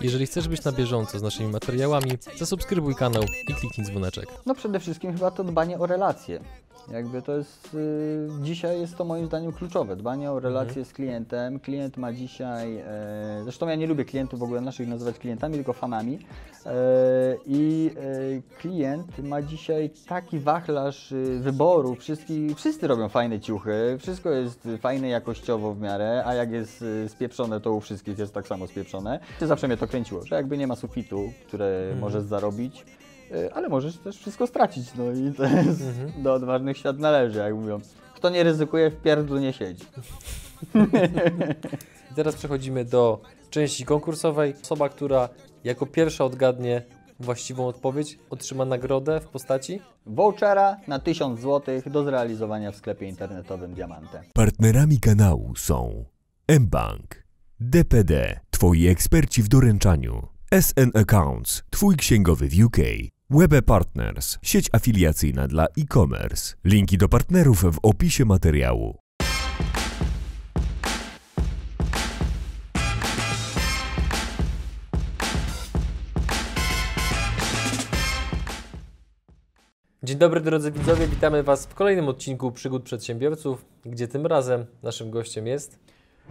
Jeżeli chcesz być na bieżąco z naszymi materiałami, zasubskrybuj kanał i kliknij dzwoneczek. No przede wszystkim chyba to dbanie o relacje. Jakby to jest, y, dzisiaj jest to moim zdaniem kluczowe, dbanie o relacje z klientem. Klient ma dzisiaj, e, zresztą ja nie lubię klientów w ogóle naszych nazywać klientami, tylko fanami. E, I e, klient ma dzisiaj taki wachlarz y, wyboru, Wszyscy, wszyscy robią fajne ciuchy, wszystko jest fajne jakościowo w miarę, a jak jest y, spieprzone, to u wszystkich jest tak samo spieprzone. Zawsze mnie to kręciło, że jakby nie ma sufitu, które możesz zarobić, y, ale możesz też wszystko stracić, no i to jest do odważnych świat należy, jak mówią. Kto nie ryzykuje, w pierdlu nie siedzi. Teraz przechodzimy do części konkursowej. Osoba, która jako pierwsza odgadnie właściwą odpowiedź, otrzyma nagrodę w postaci Vouchera na 1000 zł do zrealizowania w sklepie internetowym Diamante. Partnerami kanału są mBank, DPD, Twoi eksperci w doręczaniu, SN Accounts, Twój księgowy w UK, Webe Partners, sieć afiliacyjna dla e-commerce. Linki do partnerów w opisie materiału. Dzień dobry drodzy widzowie, witamy Was w kolejnym odcinku Przygód Przedsiębiorców, gdzie tym razem naszym gościem jest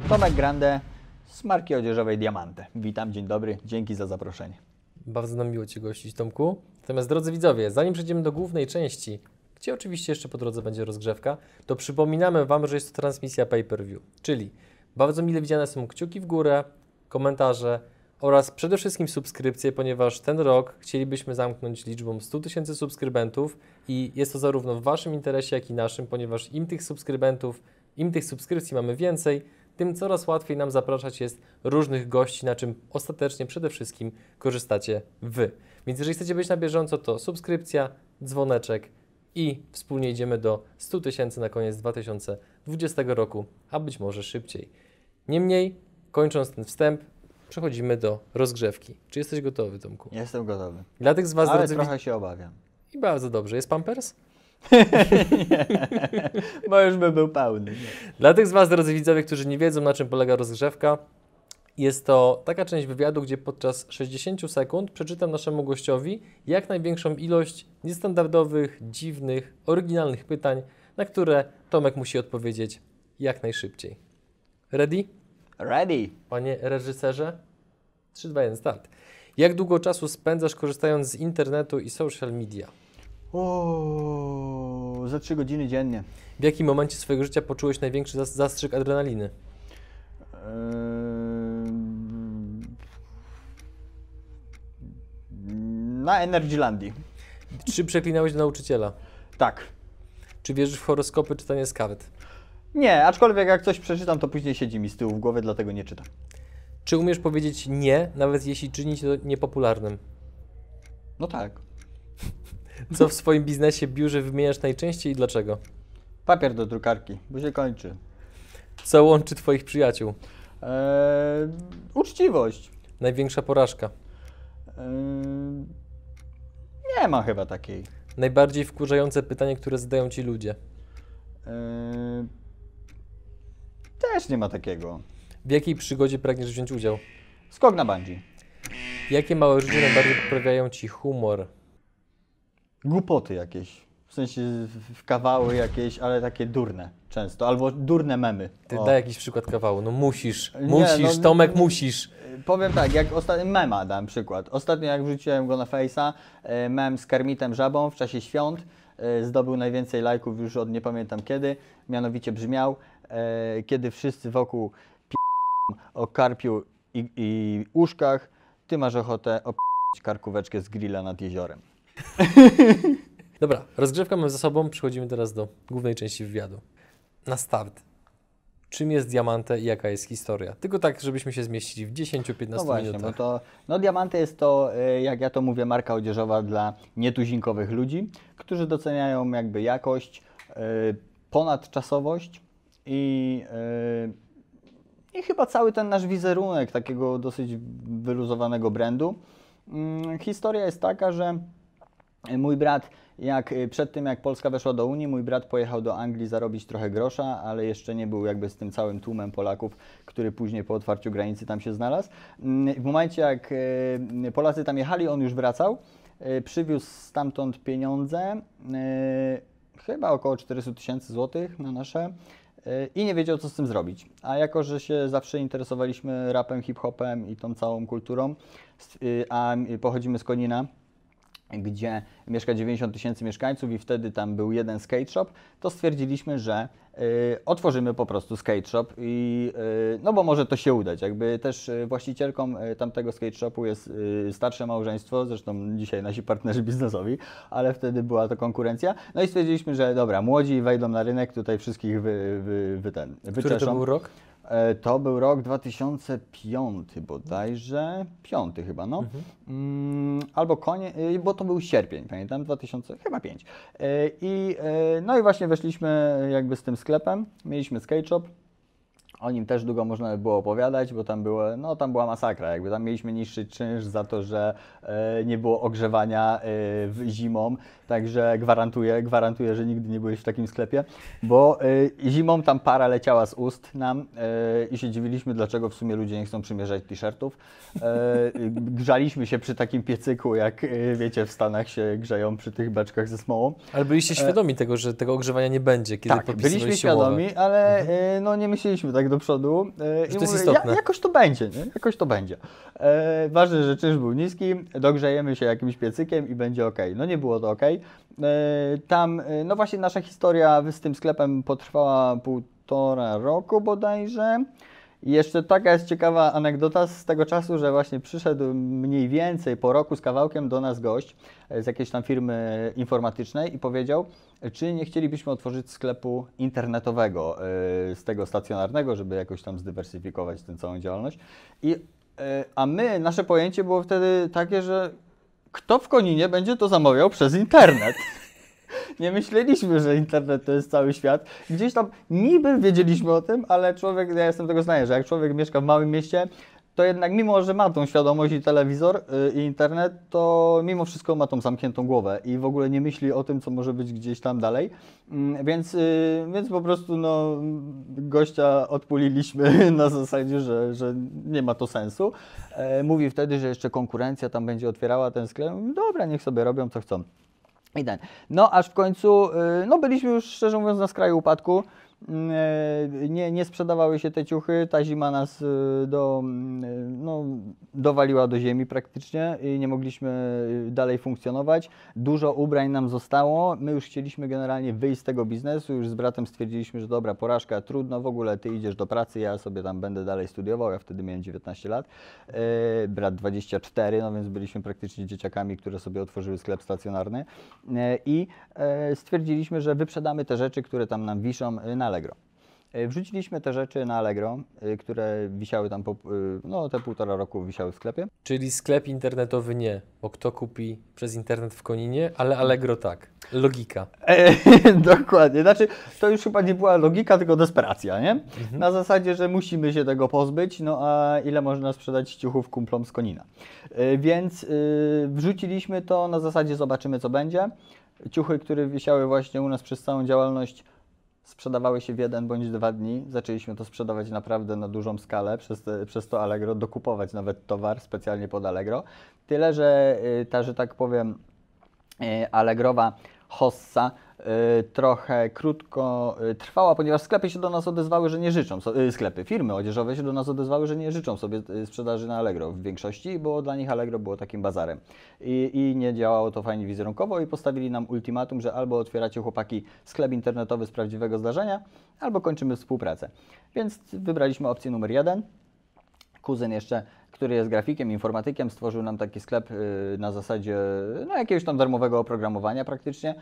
Tomek Grande z marki odzieżowej Diamante. Witam, dzień dobry, dzięki za zaproszenie. Bardzo nam miło Cię gościć, Tomku. Natomiast drodzy widzowie, zanim przejdziemy do głównej części, gdzie oczywiście jeszcze po drodze będzie rozgrzewka, to przypominamy Wam, że jest to transmisja pay-per-view, czyli bardzo mile widziane są kciuki w górę, komentarze oraz przede wszystkim subskrypcje, ponieważ ten rok chcielibyśmy zamknąć liczbą 100 tysięcy subskrybentów i jest to zarówno w Waszym interesie, jak i naszym, ponieważ im tych subskrybentów, im tych subskrypcji mamy więcej, tym coraz łatwiej nam zapraszać jest różnych gości, na czym ostatecznie przede wszystkim korzystacie Wy. Więc jeżeli chcecie być na bieżąco, to subskrypcja, dzwoneczek i wspólnie idziemy do 100 tysięcy na koniec 2020 roku, a być może szybciej. Niemniej, kończąc ten wstęp, przechodzimy do rozgrzewki. Czy jesteś gotowy, Tomku? Jestem gotowy, Dla tych z Was, ale drodzy trochę się obawiam. I bardzo dobrze. Jest Pampers? Bo już by był pełny. Nie. Dla tych z Was, drodzy widzowie, którzy nie wiedzą, na czym polega rozgrzewka, jest to taka część wywiadu, gdzie podczas 60 sekund przeczytam naszemu gościowi jak największą ilość niestandardowych, dziwnych, oryginalnych pytań, na które Tomek musi odpowiedzieć jak najszybciej. Ready? Ready. Panie reżyserze? 3, 2, 1, start. Jak długo czasu spędzasz korzystając z internetu i social media? O, za 3 godziny dziennie. W jakim momencie swojego życia poczułeś największy zas- zastrzyk adrenaliny? Ehm, Na Energylandii. Czy przeklinałeś do nauczyciela? Tak. Czy wierzysz w horoskopy, czytanie z kart? Nie, aczkolwiek jak coś przeczytam, to później siedzi mi z tyłu w głowie, dlatego nie czytam. Czy umiesz powiedzieć nie, nawet jeśli czyni cię to niepopularnym? No tak. Co w swoim biznesie, biurze wymieniasz najczęściej i dlaczego? Papier do drukarki, bo się kończy. Co łączy Twoich przyjaciół? Eee, uczciwość. Największa porażka? Eee, nie ma chyba takiej. Najbardziej wkurzające pytanie, które zadają Ci ludzie? Eee, też nie ma takiego. W jakiej przygodzie pragniesz wziąć udział? Skok na bungee. Jakie małe życie najbardziej poprawiają Ci humor? Głupoty jakieś. W sensie w- kawały jakieś, ale takie durne często. Albo durne memy. Ty O. daj jakiś przykład kawału. No musisz, Nie, musisz, no, Tomek, no, musisz. Powiem tak, jak ostatnio mema dam przykład. Ostatnio jak wrzuciłem go na Face'a, e, mem z Kermitem Żabą w czasie świąt e, zdobył najwięcej lajków już od nie pamiętam kiedy. Mianowicie brzmiał, e, kiedy wszyscy wokół p***ą o karpiu i, i uszkach, ty masz ochotę o***ć karkóweczkę z grilla nad jeziorem. Dobra, rozgrzewka mamy za sobą, przechodzimy teraz do głównej części wywiadu. Na start. Czym jest Diamante i jaka jest historia? Tylko tak, żebyśmy się zmieścili w 10-15 No właśnie, minutach. bo to, no Diamanty jest to, e, jak ja to mówię, marka odzieżowa dla nietuzinkowych ludzi, którzy doceniają jakby jakość, e, ponadczasowość i, e, i chyba cały ten nasz wizerunek takiego dosyć wyluzowanego brandu. Mm, Historia jest taka, że mój brat Jak y, przed tym, jak Polska weszła do Unii, mój brat pojechał do Anglii zarobić trochę grosza, ale jeszcze nie był jakby z tym całym tłumem Polaków, który później po otwarciu granicy tam się znalazł. Mm, W momencie, jak y, Polacy tam jechali, on już wracał. Y, Przywiózł stamtąd pieniądze, chyba około 400 tysięcy złotych na nasze i nie wiedział, co z tym zrobić. A jako, że się zawsze interesowaliśmy rapem, hip-hopem i tą całą kulturą, a pochodzimy z Konina, gdzie mieszka 90 tysięcy mieszkańców i wtedy tam był jeden skate shop, to stwierdziliśmy, że y, otworzymy po prostu skate shop i y, no bo może to się udać. Jakby też y, właścicielką y, tamtego skate shopu jest y, starsze małżeństwo, zresztą dzisiaj nasi partnerzy biznesowi, ale wtedy była to konkurencja. No i stwierdziliśmy, że dobra, młodzi wejdą na rynek, tutaj wszystkich wy, wy, wy ten, Który wyczeszą. to był rok? E, To był rok 2005 bodajże, piąty chyba, no. Mhm. Mm, albo konie, y, bo to był sierpień, pamiętam, 2000, chyba 5. I, e, no i właśnie weszliśmy jakby z tym sklepem, mieliśmy skate shop. O nim też długo można by było opowiadać, bo tam, było, no, tam była masakra. Jakby tam mieliśmy niższy czynsz za to, że e, nie było ogrzewania w zimą. Także gwarantuję, gwarantuję, że nigdy nie byłeś w takim sklepie, bo e, zimą tam para leciała z ust nam i się dziwiliśmy, dlaczego w sumie ludzie nie chcą przymierzać t-shirtów. Grzaliśmy się przy takim piecyku, jak wiecie, w Stanach się grzeją przy tych beczkach ze smołą. Ale byliście świadomi tego, że tego ogrzewania nie będzie, kiedy Tak, byliśmy umowę. świadomi, ale e, no, nie myśleliśmy tak do przodu. E, Że to jest istotne. jakoś to będzie, nie? Jakoś to będzie. E, ważne, że czynsz był niski, dogrzejemy się jakimś piecykiem i będzie ok. No nie było to ok. E, tam, e, no właśnie nasza historia z tym sklepem potrwała półtora roku bodajże. I jeszcze taka jest ciekawa anegdota z tego czasu, że właśnie przyszedł mniej więcej po roku z kawałkiem do nas gość e, z jakiejś tam firmy informatycznej i powiedział, czy nie chcielibyśmy otworzyć sklepu internetowego e, z tego stacjonarnego, żeby jakoś tam zdywersyfikować tę całą działalność. I, e, a my, nasze pojęcie było wtedy takie, że kto w Koninie będzie to zamawiał przez internet? Nie myśleliśmy, że internet to jest cały świat. Gdzieś tam niby wiedzieliśmy o tym, ale człowiek, ja jestem tego zdania, że jak człowiek mieszka w małym mieście, to jednak mimo, że ma tą świadomość i telewizor y, i internet, to mimo wszystko ma tą zamkniętą głowę i w ogóle nie myśli o tym, co może być gdzieś tam dalej. Mm, Więc, y, więc po prostu no, gościa odpuliliśmy na zasadzie, że, że nie ma to sensu. E, Mówi wtedy, że jeszcze konkurencja tam będzie otwierała ten sklep. Dobra, niech sobie robią co chcą. I ten. No aż w końcu, y, no byliśmy już szczerze mówiąc na skraju upadku. E, Nie, nie sprzedawały się te ciuchy, ta zima nas y, do, y, no, dowaliła do ziemi praktycznie i nie mogliśmy dalej funkcjonować. Dużo ubrań nam zostało, my już chcieliśmy generalnie wyjść z tego biznesu, już z bratem stwierdziliśmy, że dobra, porażka, trudno, w ogóle ty idziesz do pracy, ja sobie tam będę dalej studiował, ja wtedy miałem 19 lat, e, brat 24, no więc byliśmy praktycznie dzieciakami, które sobie otworzyły sklep stacjonarny. E, i e, stwierdziliśmy, że wyprzedamy te rzeczy, które tam nam wiszą e, na Allegro. E, Wrzuciliśmy te rzeczy na Allegro, e, które wisiały tam, po, e, no te półtora roku wisiały w sklepie. Czyli sklep internetowy nie, bo kto kupi przez internet w Koninie, ale Allegro tak. Logika. E, dokładnie, znaczy to już chyba nie była logika, tylko desperacja, nie? Na zasadzie, że musimy się tego pozbyć, no a ile można sprzedać ciuchów kumplom z Konina. Więc wrzuciliśmy to na zasadzie zobaczymy co będzie. Ciuchy, które wisiały właśnie u nas przez całą działalność sprzedawały się w jeden bądź dwa dni. Zaczęliśmy to sprzedawać naprawdę na dużą skalę przez, te, przez to Allegro, dokupować nawet towar specjalnie pod Allegro. Tyle, że y, ta, że tak powiem, y, Allegrowa hossa trochę krótko y, trwała, ponieważ sklepy się do nas odezwały, że nie życzą, y, sklepy, firmy odzieżowe się do nas odezwały, że nie życzą sobie y, sprzedaży na Allegro w większości, bo dla nich Allegro było takim bazarem. I, I nie działało to fajnie wizerunkowo i postawili nam ultimatum, że albo otwieracie chłopaki sklep internetowy z prawdziwego zdarzenia, albo kończymy współpracę. Więc wybraliśmy opcję numer jeden. Kuzyn jeszcze, który jest grafikiem, informatykiem, stworzył nam taki sklep y, na zasadzie no, jakiegoś tam darmowego oprogramowania praktycznie.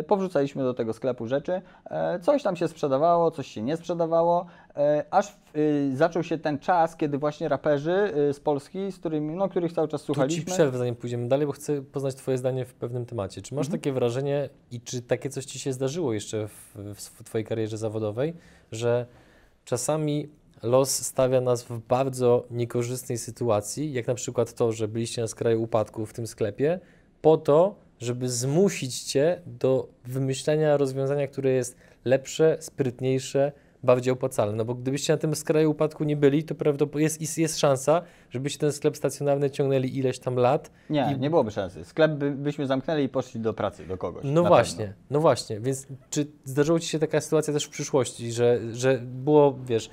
Y, Powrzucaliśmy do tego sklepu rzeczy. E, Coś tam się sprzedawało, coś się nie sprzedawało, aż y, zaczął się ten czas, kiedy właśnie raperzy y, z Polski, z którymi, no, których cały czas Tu Ci słuchaliśmy. przerwę, zanim pójdziemy dalej, bo chcę poznać Twoje zdanie w pewnym temacie. Czy masz Mhm. takie wrażenie i czy takie coś Ci się zdarzyło jeszcze w, w Twojej karierze zawodowej, że czasami los stawia nas w bardzo niekorzystnej sytuacji, jak na przykład to, że byliście na skraju upadku w tym sklepie, po to, żeby zmusić cię do wymyślenia rozwiązania, które jest lepsze, sprytniejsze, bardziej opłacalne. No bo gdybyście na tym skraju upadku nie byli, to prawdopodobnie jest, jest, szansa, żebyście ten sklep stacjonarny ciągnęli ileś tam lat. Nie, I- nie byłoby szansy. Sklep by, byśmy zamknęli i poszli do pracy, do kogoś. No właśnie, pewno. no właśnie. Więc czy zdarzyło Ci się taka sytuacja też w przyszłości, że, że było, wiesz,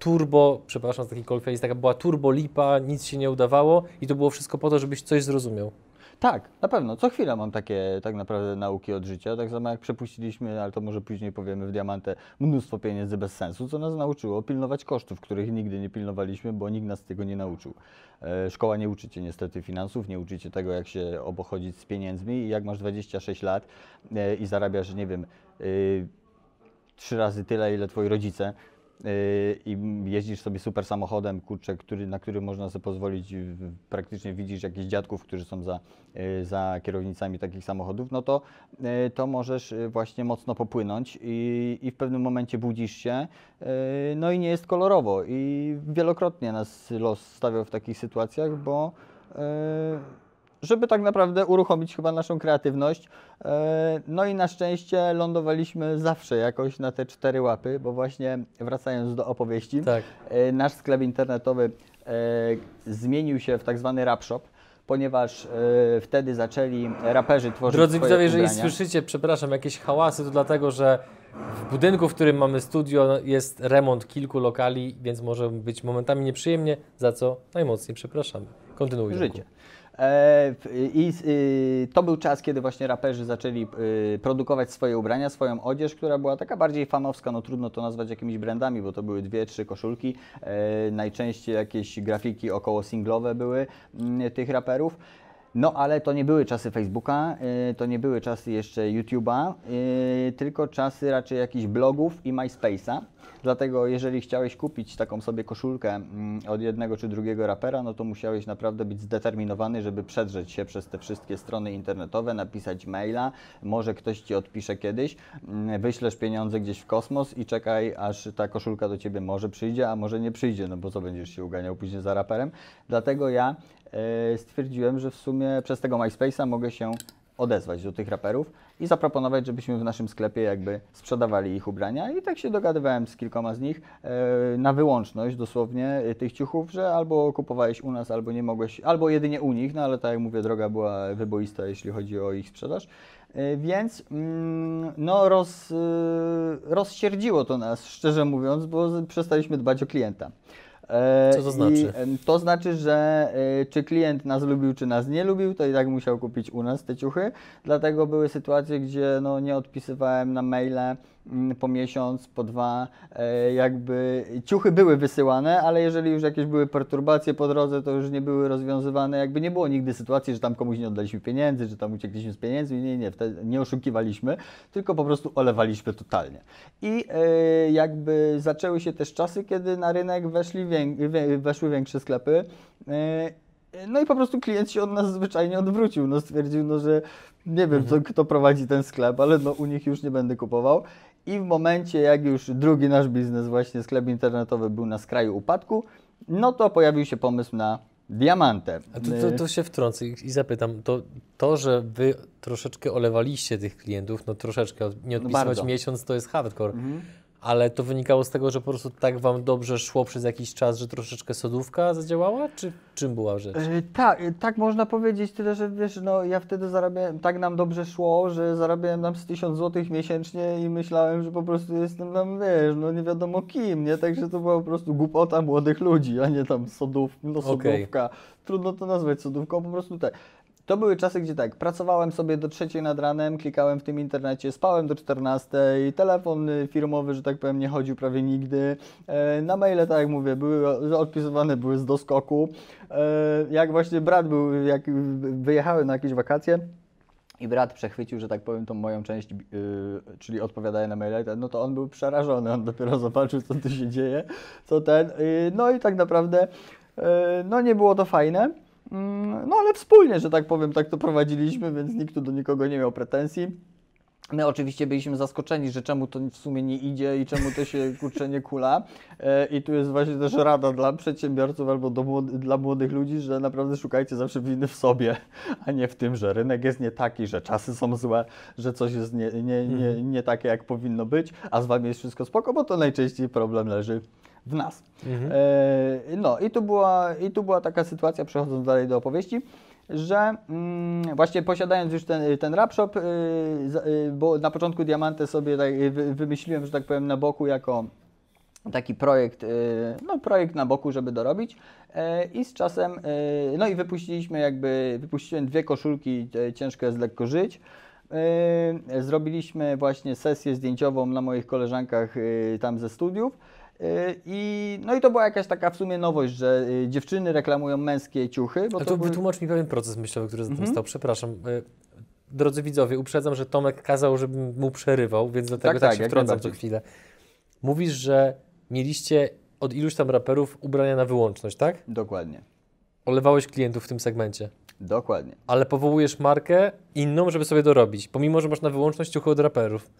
turbo, przepraszam za taki cold taka była turbo lipa, nic się nie udawało i to było wszystko po to, żebyś coś zrozumiał. Tak, na pewno. Co chwila mam takie tak naprawdę nauki od życia. Tak samo jak przepuściliśmy, ale to może później powiemy w Diamantę, mnóstwo pieniędzy bez sensu, co nas nauczyło pilnować kosztów, których nigdy nie pilnowaliśmy, bo nikt nas tego nie nauczył. E, Szkoła nie uczy cię niestety finansów, nie uczy cię tego, jak się obochodzić z pieniędzmi i jak masz 26 lat e, i zarabiasz, nie wiem, y, trzy razy tyle, ile twoi rodzice i jeździsz sobie super samochodem, kurczę, który, na który można sobie pozwolić, praktycznie widzisz jakichś dziadków, którzy są za, yy, za kierownicami takich samochodów, no to, yy, to możesz właśnie mocno popłynąć i, i w pewnym momencie budzisz się, no i nie jest kolorowo. I wielokrotnie nas los stawiał w takich sytuacjach, bo żeby tak naprawdę uruchomić chyba naszą kreatywność. E, No i na szczęście lądowaliśmy zawsze jakoś na te cztery łapy, bo właśnie wracając do opowieści, Tak. e, nasz sklep internetowy e, zmienił się w tak zwany rap shop, ponieważ e, wtedy zaczęli raperzy tworzyć Drodzy swoje widzowie, jeżeli słyszycie, przepraszam, jakieś hałasy, to dlatego, że w budynku, w którym mamy studio, no, jest remont kilku lokali, więc może być momentami nieprzyjemnie, za co najmocniej przepraszamy. Kontynuuj. Życie. E, I y, to był czas, kiedy właśnie raperzy zaczęli y, produkować swoje ubrania, swoją odzież, która była taka bardziej fanowska, no trudno to nazwać jakimiś brandami, bo to były dwie, trzy koszulki, e, najczęściej jakieś grafiki około singlowe były mm, tych raperów. No ale to nie były czasy Facebooka, y, to nie były czasy jeszcze YouTube'a, y, tylko czasy raczej jakichś blogów i MySpace'a. Dlatego jeżeli chciałeś kupić taką sobie koszulkę mm, od jednego czy drugiego rapera, no to musiałeś naprawdę być zdeterminowany, żeby przedrzeć się przez te wszystkie strony internetowe, napisać maila, może ktoś Ci odpisze kiedyś, mm, wyślesz pieniądze gdzieś w kosmos i czekaj, aż ta koszulka do Ciebie może przyjdzie, a może nie przyjdzie, no bo co będziesz się uganiał później za raperem. Dlatego ja stwierdziłem, że w sumie przez tego MySpace'a mogę się odezwać do tych raperów i zaproponować, żebyśmy w naszym sklepie jakby sprzedawali ich ubrania i tak się dogadywałem z kilkoma z nich e, na wyłączność dosłownie e, tych ciuchów, że albo kupowałeś u nas, albo nie mogłeś, albo jedynie u nich, no ale tak jak mówię, droga była wyboista, jeśli chodzi o ich sprzedaż. E, Więc mm, no, roz, e, rozsierdziło to nas, szczerze mówiąc, bo przestaliśmy dbać o klienta. E, Co to znaczy? I, to znaczy, że e, czy klient nas lubił, czy nas nie lubił, to i tak musiał kupić u nas te ciuchy. Dlatego były sytuacje, gdzie no, nie odpisywałem na maile po miesiąc, po dwa. E, jakby ciuchy były wysyłane, ale jeżeli już jakieś były perturbacje po drodze, to już nie były rozwiązywane. Jakby nie było nigdy sytuacji, że tam komuś nie oddaliśmy pieniędzy, że tam uciekliśmy z pieniędzmi. Nie, nie, nie oszukiwaliśmy, tylko po prostu olewaliśmy totalnie. I e, jakby zaczęły się też czasy, kiedy na rynek weszli weszły większe sklepy. E, no i po prostu klient się od nas zwyczajnie odwrócił. No stwierdził, no, że nie wiem, co, kto prowadzi ten sklep, ale no, u nich już nie będę kupował. I w momencie, jak już drugi nasz biznes, właśnie sklep internetowy, był na skraju upadku, no to pojawił się pomysł na diamantę. A to, to, to się wtrącę i zapytam, to, to, że wy troszeczkę olewaliście tych klientów, no troszeczkę, nie odpisywać bardzo. miesiąc to jest hardcore, ale to wynikało z tego, że po prostu tak wam dobrze szło przez jakiś czas, że troszeczkę sodówka zadziałała, czy czym była rzecz? E, Tak, tak można powiedzieć, tyle że wiesz, no ja wtedy zarabiałem, tak nam dobrze szło, że zarabiałem tam z 1000 zł miesięcznie i myślałem, że po prostu jestem tam, wiesz, no nie wiadomo kim, nie? Także to była po prostu głupota młodych ludzi, a nie tam sodów, no sodówka. Trudno to nazwać sodówką, po prostu tak. To były czasy, gdzie tak, pracowałem sobie do trzeciej nad ranem, klikałem w tym internecie, spałem do 14, telefon y, firmowy, że tak powiem, nie chodził prawie nigdy. E, Na maile, tak jak mówię, były odpisywane były z doskoku. E, Jak właśnie brat był, jak wyjechałem na jakieś wakacje, i brat przechwycił, że tak powiem, tą moją część, yy, czyli odpowiadaje na maile, no to on był przerażony, on dopiero zobaczył, co tu się dzieje, co ten, yy, no i tak naprawdę, no nie było to fajne, no ale wspólnie, że tak powiem, tak to prowadziliśmy, więc nikt tu do nikogo nie miał pretensji. My oczywiście byliśmy zaskoczeni, że czemu to w sumie nie idzie i czemu to się kurczę nie kula. E, I tu jest właśnie też rada dla przedsiębiorców albo młody, dla młodych ludzi, że naprawdę szukajcie zawsze winy w sobie, a nie w tym, że rynek jest nie taki, że czasy są złe, że coś jest nie, nie, nie, nie takie jak powinno być, a z wami jest wszystko spoko, bo to najczęściej problem leży w nas. E, no i tu, była, i tu była taka sytuacja, przechodząc dalej do opowieści, że mm, właśnie posiadając już ten, ten rap shop, y, y, bo na początku Diamantę sobie tak, y, wy- wymyśliłem, że tak powiem, na boku jako taki projekt, no projekt na boku, żeby dorobić E, i z czasem, no i wypuściliśmy jakby, wypuściłem dwie koszulki Ciężko jest lekko żyć. Zrobiliśmy właśnie sesję zdjęciową na moich koleżankach tam ze studiów. Y, I, no i to była jakaś taka w sumie nowość, że y, dziewczyny reklamują męskie ciuchy. Bo Ale to to były- wytłumacz mi pewien proces myślowy, który za tym Mhm. stał. Przepraszam. Y, Drodzy widzowie, uprzedzam, że Tomek kazał, żebym mu przerywał, więc dlatego Tak, tak, tak, się wtrącam co chwilę. Mówisz, że mieliście od iluś tam raperów ubrania na wyłączność, tak? Dokładnie, Olewałeś klientów w tym segmencie. Dokładnie. Ale powołujesz markę inną, żeby sobie dorobić, pomimo, że masz na wyłączność ciuchy od raperów.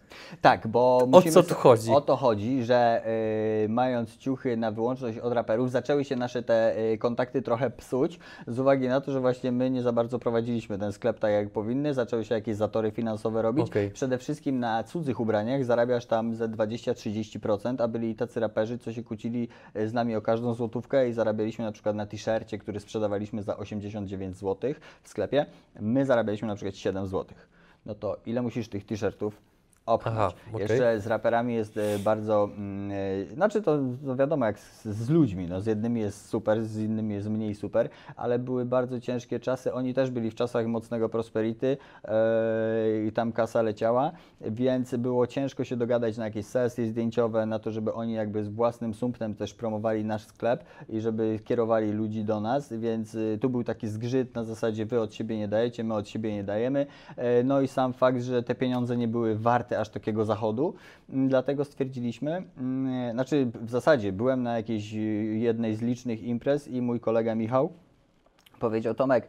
Tak, bo O co tu chodzi? O to chodzi, że y, mając ciuchy na wyłączność od raperów, zaczęły się nasze te y, kontakty trochę psuć, z uwagi na to, że właśnie my nie za bardzo prowadziliśmy ten sklep tak jak powinny, zaczęły się jakieś zatory finansowe robić. Okej. Przede wszystkim na cudzych ubraniach zarabiasz tam ze 20-30%, a byli tacy raperzy, co się kłócili y, z nami o każdą złotówkę i zarabialiśmy na przykład na t-shircie, który sprzedawaliśmy za 89 zł w sklepie, my zarabialiśmy na przykład 7 zł. No to ile musisz tych t-shirtów opchnąć? Aha, okej. Jeszcze z raperami jest e, bardzo, e, znaczy to, to wiadomo jak z, z ludźmi, no z jednymi jest super, z innymi jest mniej super, ale były bardzo ciężkie czasy, oni też byli w czasach mocnego prosperity e, i tam kasa leciała, więc było ciężko się dogadać na jakieś sesje zdjęciowe, na to, żeby oni jakby z własnym sumptem też promowali nasz sklep i żeby kierowali ludzi do nas, więc y, tu był taki zgrzyt na zasadzie wy od siebie nie dajecie, my od siebie nie dajemy, no i sam fakt, że te pieniądze nie były warte aż takiego zachodu, m, dlatego stwierdziliśmy, mm, znaczy w zasadzie byłem na jakiejś y, jednej z licznych imprez i mój kolega Michał powiedział, Tomek,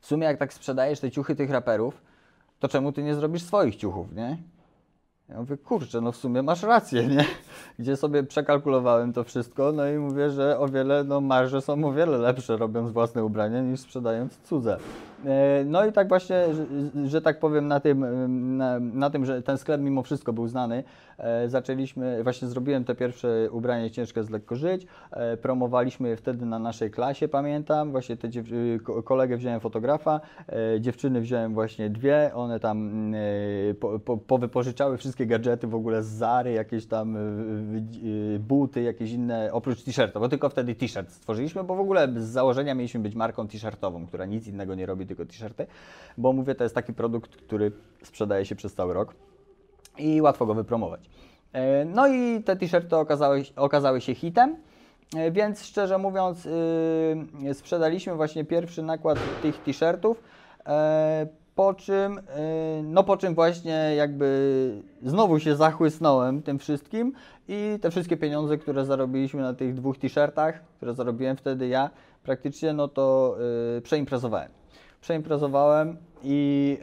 w sumie jak tak sprzedajesz te ciuchy tych raperów, to czemu ty nie zrobisz swoich ciuchów, nie? Ja mówię, kurczę, no w sumie masz rację, nie? Gdzie sobie przekalkulowałem to wszystko, no i mówię, że o wiele, no marże są o wiele lepsze robiąc własne ubrania niż sprzedając cudze. E, No i tak właśnie, że, że tak powiem, na tym, na, na tym, że ten sklep mimo wszystko był znany, e, zaczęliśmy, właśnie zrobiłem te pierwsze ubranie Ciężko jest lekko żyć, e, promowaliśmy wtedy na naszej klasie, pamiętam, właśnie te dziew- ko- kolegę wziąłem fotografa, dziewczyny wziąłem właśnie dwie, one tam po, po, powypożyczały wszystkie gadżety w ogóle z Zary, jakieś tam buty, jakieś inne, oprócz t-shirta, bo tylko wtedy t-shirt stworzyliśmy, bo w ogóle z założenia mieliśmy być marką t-shirtową, która nic innego nie robi, tylko t-shirty, bo mówię, to jest taki produkt, który sprzedaje się przez cały rok i łatwo go wypromować. E, No i te t-shirty okazały, okazały się hitem, e, więc szczerze mówiąc yy, sprzedaliśmy właśnie pierwszy nakład tych t-shirtów, e, po czym, no po czym właśnie jakby znowu się zachłysnąłem tym wszystkim i te wszystkie pieniądze, które zarobiliśmy na tych dwóch t-shirtach, które zarobiłem wtedy ja, praktycznie no to yy, przeimprezowałem. Przeimprezowałem i,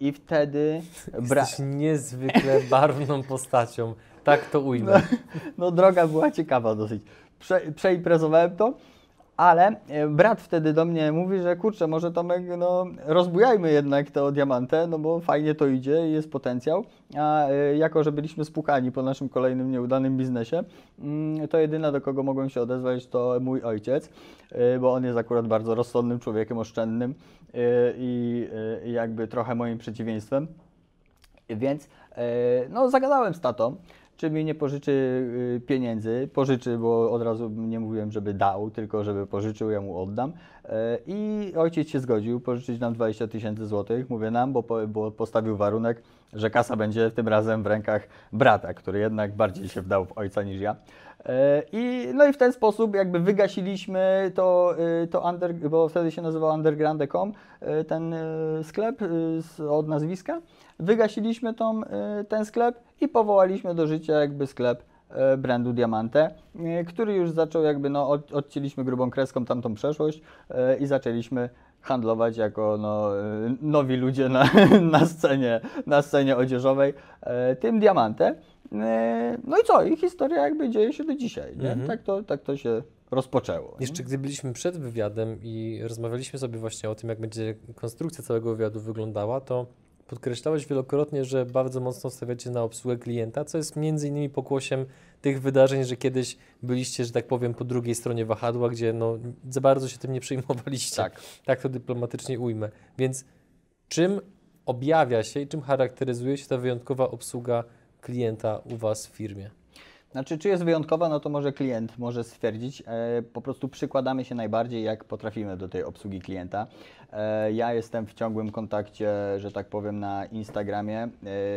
yy, i wtedy Jesteś niezwykle barwną postacią. Tak to ujmę. no droga była ciekawa dosyć. Prze, przeimprezowałem to, ale e, brat wtedy do mnie mówi, że kurczę, może Tomek, no rozbujajmy jednak to diamantę, no bo fajnie to idzie i jest potencjał, a e, jako, że byliśmy spukani po naszym kolejnym nieudanym biznesie, mm, to jedyna do kogo mogłem się odezwać to mój ojciec, e, bo on jest akurat bardzo rozsądnym człowiekiem, oszczędnym i jakby trochę moim przeciwieństwem. Więc no, zagadałem z tatą, czy mi nie pożyczy y, pieniędzy. Pożyczy, bo od razu nie mówiłem, żeby dał, tylko żeby pożyczył, ja mu oddam. E, I ojciec się zgodził pożyczyć nam 20 tysięcy złotych. Mówię nam, bo, po, bo postawił warunek, że kasa będzie tym razem w rękach brata, który jednak bardziej się wdał w ojca niż ja. E, I, no i w ten sposób jakby wygasiliśmy to, y, to under, bo wtedy się nazywał Underground.com, y, ten sklep od nazwiska. Wygasiliśmy tą, y, ten sklep i powołaliśmy do życia jakby sklep y, brandu Diamante, y, który już zaczął jakby, no od, odcięliśmy grubą kreską tamtą przeszłość i zaczęliśmy handlować jako no, nowi ludzie na, na, scenie, na scenie odzieżowej e, tym diamantem. E, No i co? I historia jakby dzieje się do dzisiaj. Nie? Mhm. Tak, to, tak to się rozpoczęło. nie? Jeszcze gdy byliśmy przed wywiadem i rozmawialiśmy sobie właśnie o tym, jak będzie konstrukcja całego wywiadu wyglądała, to podkreślałeś wielokrotnie, że bardzo mocno stawiacie na obsługę klienta, co jest między innymi pokłosiem tych wydarzeń, że kiedyś byliście, że tak powiem, po drugiej stronie wahadła, gdzie no, za bardzo się tym nie przejmowaliście. Tak. Tak to dyplomatycznie ujmę. Więc czym objawia się i czym charakteryzuje się ta wyjątkowa obsługa klienta u Was w firmie? Znaczy, czy jest wyjątkowa, no to może klient może stwierdzić. E, po prostu przykładamy się najbardziej, jak potrafimy do tej obsługi klienta. E, ja jestem w ciągłym kontakcie, że tak powiem, na Instagramie. E,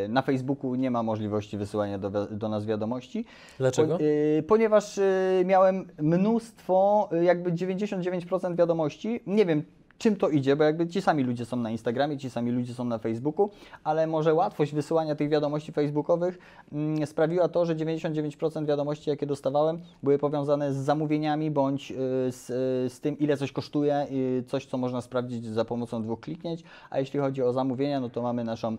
na Facebooku nie ma możliwości wysyłania do, do nas wiadomości. Dlaczego? Po, ponieważ miałem mnóstwo, jakby 99% wiadomości. Nie wiem, czym to idzie, bo jakby ci sami ludzie są na Instagramie, ci sami ludzie są na Facebooku, ale może łatwość wysyłania tych wiadomości facebookowych mm, sprawiła to, że 99% wiadomości, jakie dostawałem, były powiązane z zamówieniami bądź y, z, y, z tym, ile coś kosztuje, coś, co można sprawdzić za pomocą dwóch kliknięć. A jeśli chodzi o zamówienia, no to mamy naszą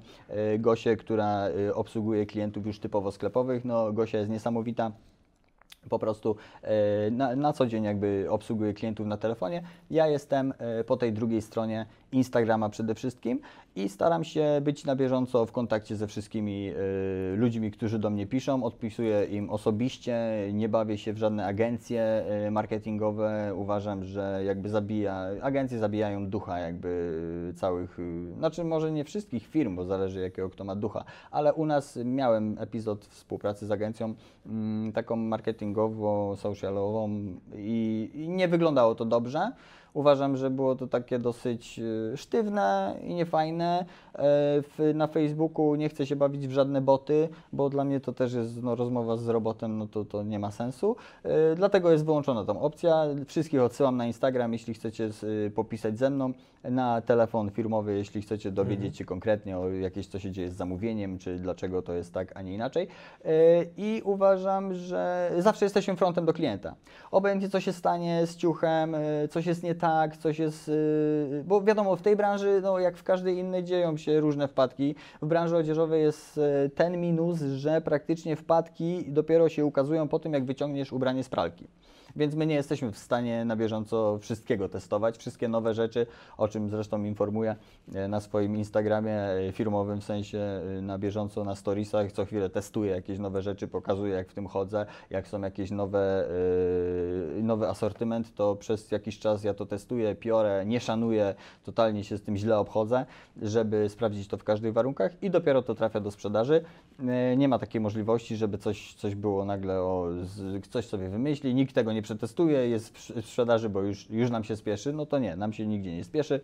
y, Gosię, która obsługuje klientów już typowo sklepowych. No, Gosia jest niesamowita po prostu e, na, na co dzień jakby obsługuję klientów na telefonie. Ja jestem e, po tej drugiej stronie Instagrama przede wszystkim i staram się być na bieżąco w kontakcie ze wszystkimi e, ludźmi, którzy do mnie piszą. Odpisuję im osobiście, nie bawię się w żadne agencje e, marketingowe. Uważam, że jakby zabija, agencje zabijają ducha jakby całych, e, znaczy może nie wszystkich firm, bo zależy jakiego kto ma ducha, ale u nas miałem epizod współpracy z agencją mm, taką marketingowo, socialową i, i nie wyglądało to dobrze. Uważam, że było to takie dosyć e, sztywne i niefajne. E, W, na Facebooku nie chcę się bawić w żadne boty, bo dla mnie to też jest no, rozmowa z robotem, no to, to nie ma sensu. E, Dlatego jest wyłączona tą opcja. Wszystkich odsyłam na Instagram, jeśli chcecie z, popisać ze mną, na telefon firmowy, jeśli chcecie dowiedzieć się konkretnie o jakieś, co się dzieje z zamówieniem, czy dlaczego to jest tak, a nie inaczej. E, I uważam, że zawsze jesteśmy frontem do klienta. Obojętnie co się stanie z ciuchem, coś jest nie tak, coś jest. e, Bo wiadomo, w tej branży, no jak w każdej innej, dzieją się różne wpadki. W branży odzieżowej jest e, ten minus, że praktycznie wpadki dopiero się ukazują po tym, jak wyciągniesz ubranie z pralki. Więc my nie jesteśmy w stanie na bieżąco wszystkiego testować, wszystkie nowe rzeczy, o czym zresztą informuję e, na swoim Instagramie e, firmowym, w sensie e, na bieżąco na storiesach, co chwilę testuję jakieś nowe rzeczy, pokazuję jak w tym chodzę, jak są jakieś nowe, nowy asortyment, to przez jakiś czas ja to testuję, piorę, nie szanuję, totalnie się z tym źle obchodzę, żeby sprawdzić to w każdych warunkach i dopiero to trafia do sprzedaży. Nie ma takiej możliwości, żeby coś, coś było nagle, o, coś sobie wymyśli, nikt tego nie przetestuje, jest w sprzedaży, bo już, już nam się spieszy, no to nie, nam się nigdzie nie spieszy.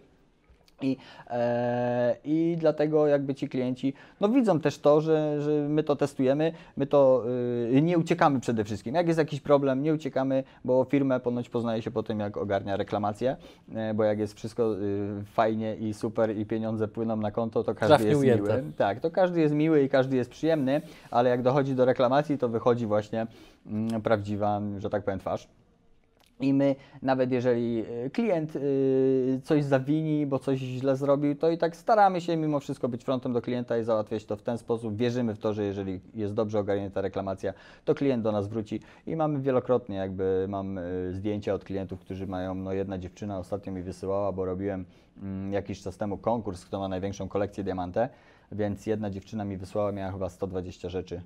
I, e, I dlatego jakby ci klienci no widzą też to, że, że my to testujemy, my to y, nie uciekamy przede wszystkim. Jak jest jakiś problem, nie uciekamy, bo firmę ponoć poznaje się po tym, jak ogarnia reklamację, e, bo jak jest wszystko y, fajnie i super i pieniądze płyną na konto, to każdy jest ujęte. miły. Tak, to każdy jest miły i każdy jest przyjemny, ale jak dochodzi do reklamacji, to wychodzi właśnie mm, prawdziwa, że tak powiem, twarz. I my, nawet jeżeli y, klient y, coś zawini, bo coś źle zrobił, to i tak staramy się mimo wszystko być frontem do klienta i załatwiać to w ten sposób. Wierzymy w to, że jeżeli jest dobrze ogarnięta reklamacja, to klient do nas wróci i mamy wielokrotnie jakby, mam y, zdjęcia od klientów, którzy mają, no jedna dziewczyna ostatnio mi wysyłała, bo robiłem mm, jakiś czas temu konkurs, kto ma największą kolekcję diamantę, więc jedna dziewczyna mi wysłała, miała chyba 120 rzeczy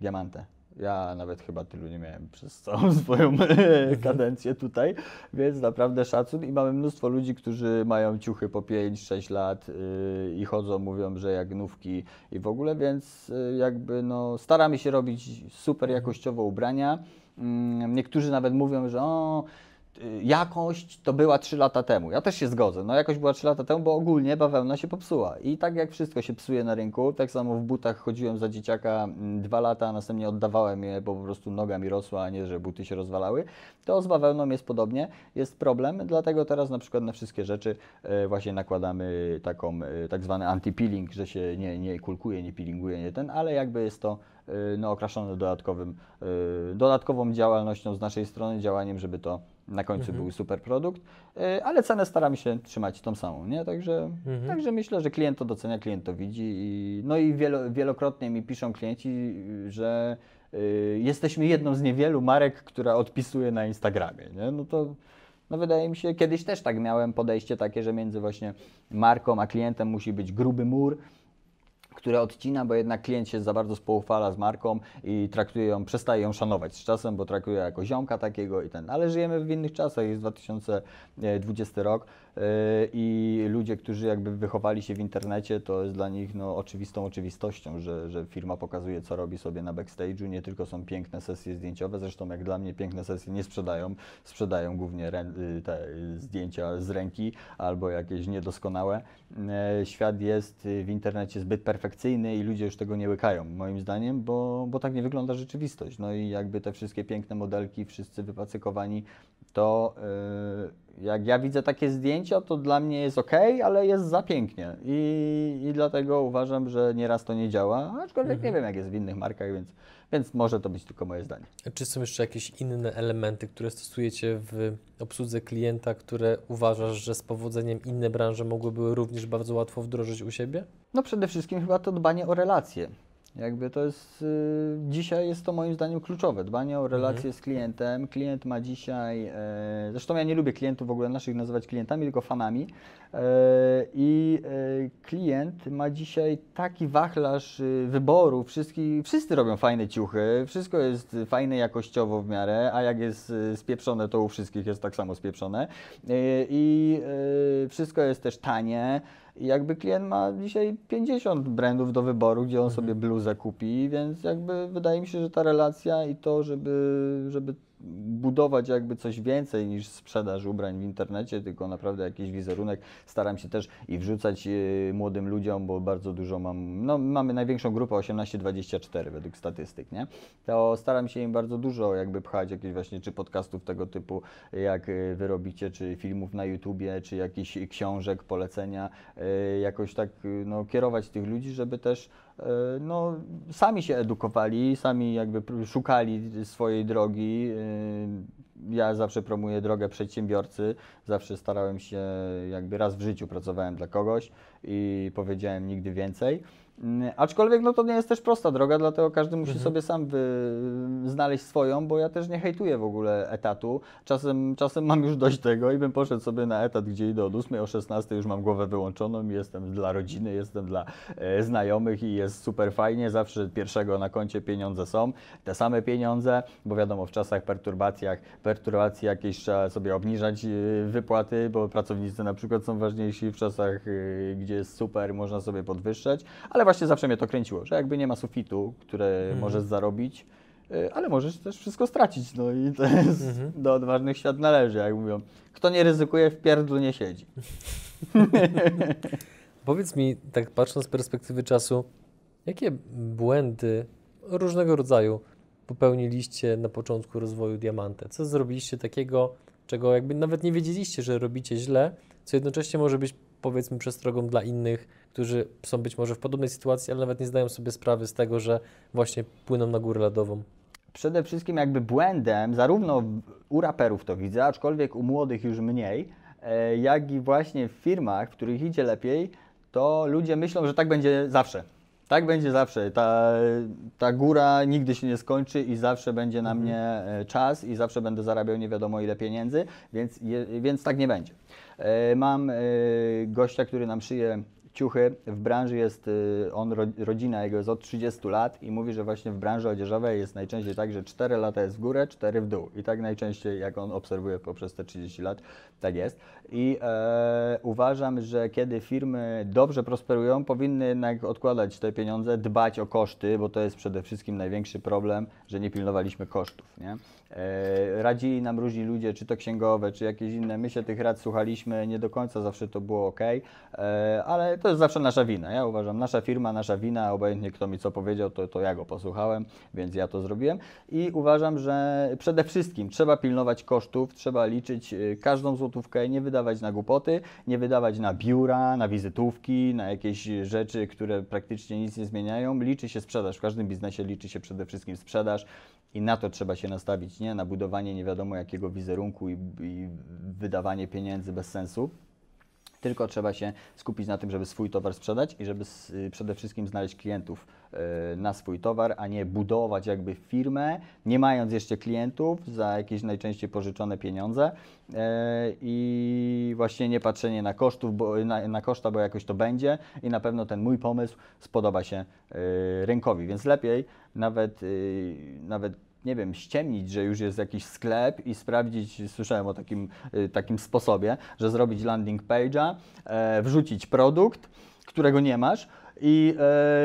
diamantę. Ja nawet chyba tylu nie miałem przez całą swoją kadencję tutaj, więc naprawdę szacun. I mamy mnóstwo ludzi, którzy mają ciuchy po 5-6 lat yy, i chodzą, mówią, że jak nówki i w ogóle, więc yy, jakby no staramy się robić super jakościowo ubrania. Mm, Niektórzy nawet mówią, że o, y, jakość to była 3 lata temu. Ja też się zgodzę. No jakość była 3 lata temu, bo ogólnie bawełna się popsuła. I tak jak wszystko się psuje na rynku, tak samo w butach chodziłem za dzieciaka 2 lata, a następnie oddawałem je, bo po prostu noga mi rosła, a nie, że buty się rozwalały. To z bawełną jest podobnie, jest problem, dlatego teraz na przykład na wszystkie rzeczy e, właśnie nakładamy taką e, tak zwany anti-peeling, że się nie, nie kulkuje, nie peelinguje, nie ten, ale jakby jest to e, no, okraszone dodatkowym, dodatkową działalnością z naszej strony, działaniem, żeby to na końcu Mhm. był super produkt, y, ale cenę staramy się trzymać tą samą, nie? Także, Mhm. także myślę, że klient to docenia, klient to widzi i no i wielo, wielokrotnie mi piszą klienci, że y, jesteśmy jedną z niewielu marek, która odpisuje na Instagramie, nie? No to no wydaje mi się, kiedyś też tak miałem podejście takie, że między właśnie marką a klientem musi być gruby mur, które odcina, bo jednak klient się za bardzo spoufala z marką i traktuje ją, przestaje ją szanować z czasem, bo traktuje jako ziomka takiego i ten. Ale żyjemy w innych czasach, jest 2020 rok yy, i ludzie, którzy jakby wychowali się w internecie, to jest dla nich no, oczywistą oczywistością, że, że firma pokazuje, co robi sobie na backstage'u. Nie tylko są piękne sesje zdjęciowe, zresztą jak dla mnie piękne sesje nie sprzedają, sprzedają głównie y, te zdjęcia z ręki albo jakieś niedoskonałe. E, Świat jest y, w internecie zbyt perfekcyjny i ludzie już tego nie łykają, moim zdaniem, bo, bo tak nie wygląda rzeczywistość. No i jakby te wszystkie piękne modelki, wszyscy wypacykowani, to y, jak ja widzę takie zdjęcia, to dla mnie jest ok, ale jest za pięknie. I, I dlatego uważam, że nieraz to nie działa, aczkolwiek nie wiem, jak jest w innych markach, więc, więc może to być tylko moje zdanie. Czy są jeszcze jakieś inne elementy, które stosujecie w obsłudze klienta, które uważasz, że z powodzeniem inne branże mogłyby również bardzo łatwo wdrożyć u siebie? No przede wszystkim chyba to dbanie o relacje. Jakby to jest, y, dzisiaj jest to moim zdaniem kluczowe, dbanie o relacje z klientem. Klient ma dzisiaj, e, zresztą ja nie lubię klientów w ogóle naszych nazywać klientami, tylko fanami. E, I e, klient ma dzisiaj taki wachlarz y, wyboru, wszyscy, wszyscy robią fajne ciuchy, wszystko jest fajne jakościowo w miarę, a jak jest y, spieprzone, to u wszystkich jest tak samo spieprzone. I wszystko jest też tanie. I jakby klient ma dzisiaj 50 brandów do wyboru, gdzie on sobie bluzę kupi, więc jakby wydaje mi się, że ta relacja i to, żeby, żeby budować jakby coś więcej niż sprzedaż ubrań w internecie, tylko naprawdę jakiś wizerunek. Staram się też i wrzucać e, młodym ludziom, bo bardzo dużo mam, no mamy największą grupę 18-24 według statystyk, nie? To staram się im bardzo dużo jakby pchać jakieś właśnie czy podcastów tego typu, jak e, wy robicie, czy filmów na YouTubie, czy jakichś książek, polecenia, e, jakoś tak no, kierować tych ludzi, żeby też no, sami się edukowali, sami jakby szukali swojej drogi. E, Ja zawsze promuję drogę przedsiębiorcy, zawsze starałem się, jakby raz w życiu pracowałem dla kogoś i powiedziałem nigdy więcej. Mm, Aczkolwiek no to nie jest też prosta droga, dlatego każdy musi sobie sam wy, znaleźć swoją, bo ja też nie hejtuję w ogóle etatu. Czasem, czasem mam już dość tego i bym poszedł sobie na etat, gdzie idę od 8, o 16 już mam głowę wyłączoną i jestem dla rodziny, jestem dla e, znajomych i jest super fajnie. Zawsze pierwszego na koncie pieniądze są, te same pieniądze, bo wiadomo w czasach perturbacjach, perturbacji jakieś trzeba sobie obniżać e, wypłaty, bo pracownicy na przykład są ważniejsi w czasach, e, gdzie jest super, można sobie podwyższać, ale właśnie zawsze mnie to kręciło, że jakby nie ma sufitu, które możesz zarobić, y, ale możesz też wszystko stracić, no i to jest do odważnych świat należy, jak mówią. Kto nie ryzykuje, w pierdlu nie siedzi. Powiedz mi, tak patrząc z perspektywy czasu, jakie błędy różnego rodzaju popełniliście na początku rozwoju Diamante? Co zrobiliście takiego, czego jakby nawet nie wiedzieliście, że robicie źle, co jednocześnie może być powiedzmy przestrogą dla innych, którzy są być może w podobnej sytuacji, ale nawet nie zdają sobie sprawy z tego, że właśnie płyną na górę lodową. Przede wszystkim jakby błędem, zarówno u raperów to widzę, aczkolwiek u młodych już mniej, e, jak i właśnie w firmach, w których idzie lepiej, to ludzie myślą, że tak będzie zawsze. Tak będzie zawsze. Ta, ta góra nigdy się nie skończy i zawsze będzie na mnie e, czas i zawsze będę zarabiał nie wiadomo ile pieniędzy, więc, więc tak nie będzie. E, Mam e, gościa, który nam szyje ciuchy. W branży jest, y, on, ro- rodzina jego jest od 30 lat i mówi, że właśnie w branży odzieżowej jest najczęściej tak, że 4 lata jest w górę, 4 w dół. I tak najczęściej, jak on obserwuje poprzez te 30 lat, tak jest. I e, uważam, że kiedy firmy dobrze prosperują, powinny jednak odkładać te pieniądze, dbać o koszty, bo to jest przede wszystkim największy problem, że nie pilnowaliśmy kosztów. Nie? E, radzili nam różni ludzie, czy to księgowe, czy jakieś inne. My się tych rad słuchaliśmy, nie do końca zawsze to było ok, e, ale to jest zawsze nasza wina. Ja uważam, nasza firma, nasza wina, obojętnie kto mi co powiedział, to, to ja go posłuchałem, więc ja to zrobiłem. I uważam, że przede wszystkim trzeba pilnować kosztów, trzeba liczyć e, każdą złotówkę, nie wydawać na głupoty, nie wydawać na biura, na wizytówki, na jakieś rzeczy, które praktycznie nic nie zmieniają. Liczy się sprzedaż, w każdym biznesie liczy się przede wszystkim sprzedaż i na to trzeba się nastawić nie? Na budowanie nie wiadomo jakiego wizerunku i, i wydawanie pieniędzy bez sensu. Tylko trzeba się skupić na tym, żeby swój towar sprzedać i żeby y, przede wszystkim znaleźć klientów na swój towar, a nie budować jakby firmę, nie mając jeszcze klientów za jakieś najczęściej pożyczone pieniądze. Y, i właśnie nie patrzenie na kosztów, bo, na, na koszta, bo jakoś to będzie i na pewno ten mój pomysł spodoba się y, rynkowi, więc lepiej nawet, nawet nie wiem, ściemnić, że już jest jakiś sklep i sprawdzić, słyszałem o takim, takim sposobie, że zrobić landing page'a, e, wrzucić produkt, którego nie masz i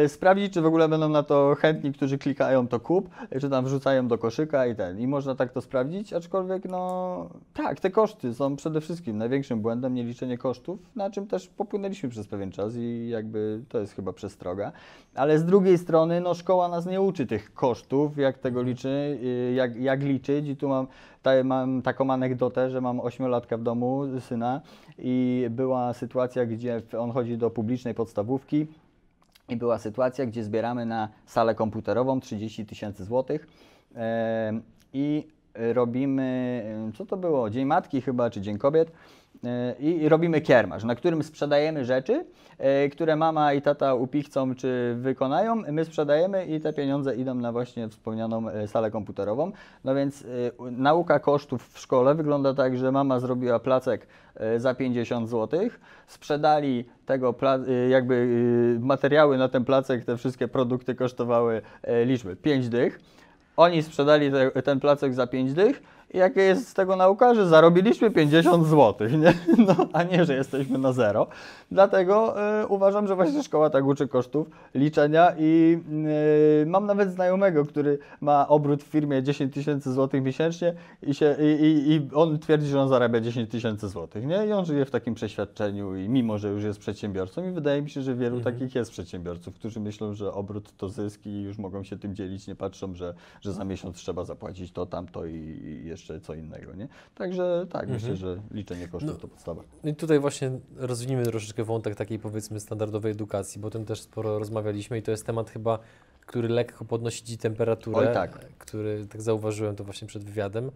e, sprawdzić, czy w ogóle będą na to chętni, którzy klikają to kup, czy tam wrzucają do koszyka i ten. I można tak to sprawdzić, aczkolwiek no tak, te koszty są przede wszystkim największym błędem, nie liczenie kosztów, na czym też popłynęliśmy przez pewien czas i jakby to jest chyba przestroga. Ale z drugiej strony, no szkoła nas nie uczy tych kosztów, jak tego liczy, y, jak, jak liczyć i tu mam, ta, mam taką anegdotę, że mam ośmiolatka w domu, syna i była sytuacja, gdzie on chodzi do publicznej podstawówki i była sytuacja, gdzie zbieramy na salę komputerową 30 tysięcy złotych i robimy, co to było, Dzień Matki chyba, czy Dzień Kobiet i robimy kiermasz, na którym sprzedajemy rzeczy, e, które mama i tata upichcą czy wykonają, my sprzedajemy i te pieniądze idą na właśnie wspomnianą e, salę komputerową. No więc e, nauka kosztów w szkole wygląda tak, że mama zrobiła placek za 50 zł, sprzedali tego jakby materiały na ten placek, te wszystkie produkty kosztowały liczby 5 dych. Oni sprzedali te, ten placek za 5 dych jakie jest z tego nauka, że zarobiliśmy 50 zł, nie? No, a nie, że jesteśmy na zero. Dlatego e, uważam, że właśnie szkoła tak uczy kosztów liczenia i e, mam nawet znajomego, który ma obrót w firmie 10 tysięcy złotych miesięcznie i, się, i, i, i on twierdzi, że on zarabia 10 tysięcy złotych, nie? I on żyje w takim przeświadczeniu i mimo, że już jest przedsiębiorcą i wydaje mi się, że wielu takich jest przedsiębiorców, którzy myślą, że obrót to zysk i już mogą się tym dzielić, nie patrzą, że, że za miesiąc trzeba zapłacić to, tamto i, i jeszcze co innego, nie? Także tak, myślę, że liczenie kosztów No. to podstawa. No i tutaj właśnie rozwiniemy troszeczkę wątek takiej powiedzmy standardowej edukacji, bo o tym też sporo rozmawialiśmy i to jest temat chyba, który lekko podnosi Ci temperaturę, Oj, tak. który tak zauważyłem to właśnie przed wywiadem.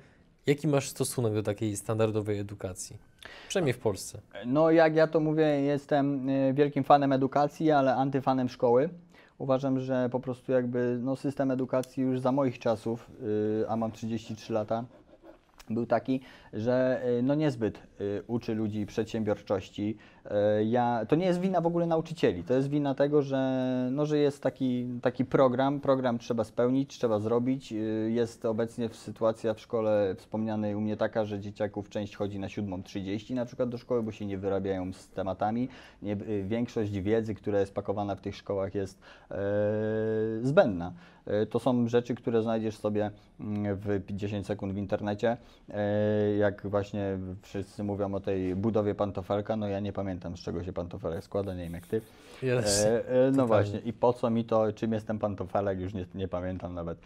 Jaki masz stosunek do takiej standardowej edukacji? Przynajmniej w Polsce. No, jak ja to mówię, jestem y, wielkim fanem edukacji, ale antyfanem szkoły. Uważam, że po prostu jakby no, system edukacji już za moich czasów, y, a mam 33 lata, był taki, że y, no niezbyt y, uczy ludzi przedsiębiorczości. Y, Ja, to nie jest wina w ogóle nauczycieli, to jest wina tego, że, no, że jest taki, taki program, program trzeba spełnić, trzeba zrobić. Jest obecnie sytuacja w szkole wspomnianej u mnie taka, że dzieciaków część chodzi na 7.30 na przykład do szkoły, bo się nie wyrabiają z tematami. Nie, większość wiedzy, która jest pakowana w tych szkołach jest zbędna. To są rzeczy, które znajdziesz sobie mm, w 10 sekund w internecie. Jak właśnie wszyscy mówią o tej budowie pantofelka, no ja nie pamiętam z czego się pantofelek składa, nie wiem jak ty. Jest. E, e, no właśnie, i po co mi to, czym jest ten pantofelek, już nie, nie pamiętam nawet.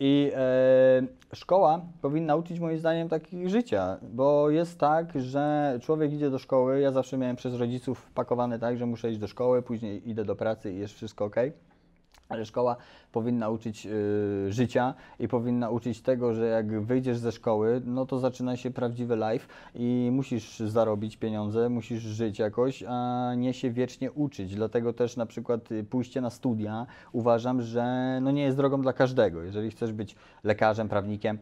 I e, szkoła powinna uczyć moim zdaniem takich życia, bo jest tak, że człowiek idzie do szkoły, ja zawsze miałem przez rodziców pakowane tak, że muszę iść do szkoły, później idę do pracy i jest wszystko ok. Ale szkoła powinna uczyć y, życia i powinna uczyć tego, że jak wyjdziesz ze szkoły, no to zaczyna się prawdziwy life i musisz zarobić pieniądze, musisz żyć jakoś, a nie się wiecznie uczyć. Dlatego też na przykład y, pójście na studia uważam, że no nie jest drogą dla każdego. Jeżeli chcesz być lekarzem, prawnikiem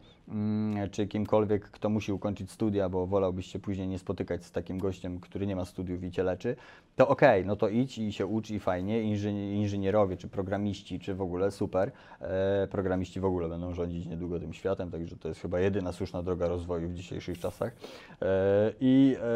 czy kimkolwiek, kto musi ukończyć studia, bo wolałbyś się później nie spotykać z takim gościem, który nie ma studiów i cię leczy, to okej, no to idź i się ucz i fajnie. Inżyni- inżynierowie, czy programiści, czy w ogóle super. E, programiści w ogóle będą rządzić niedługo tym światem, także to jest chyba jedyna słuszna droga rozwoju w dzisiejszych czasach. E, I, e,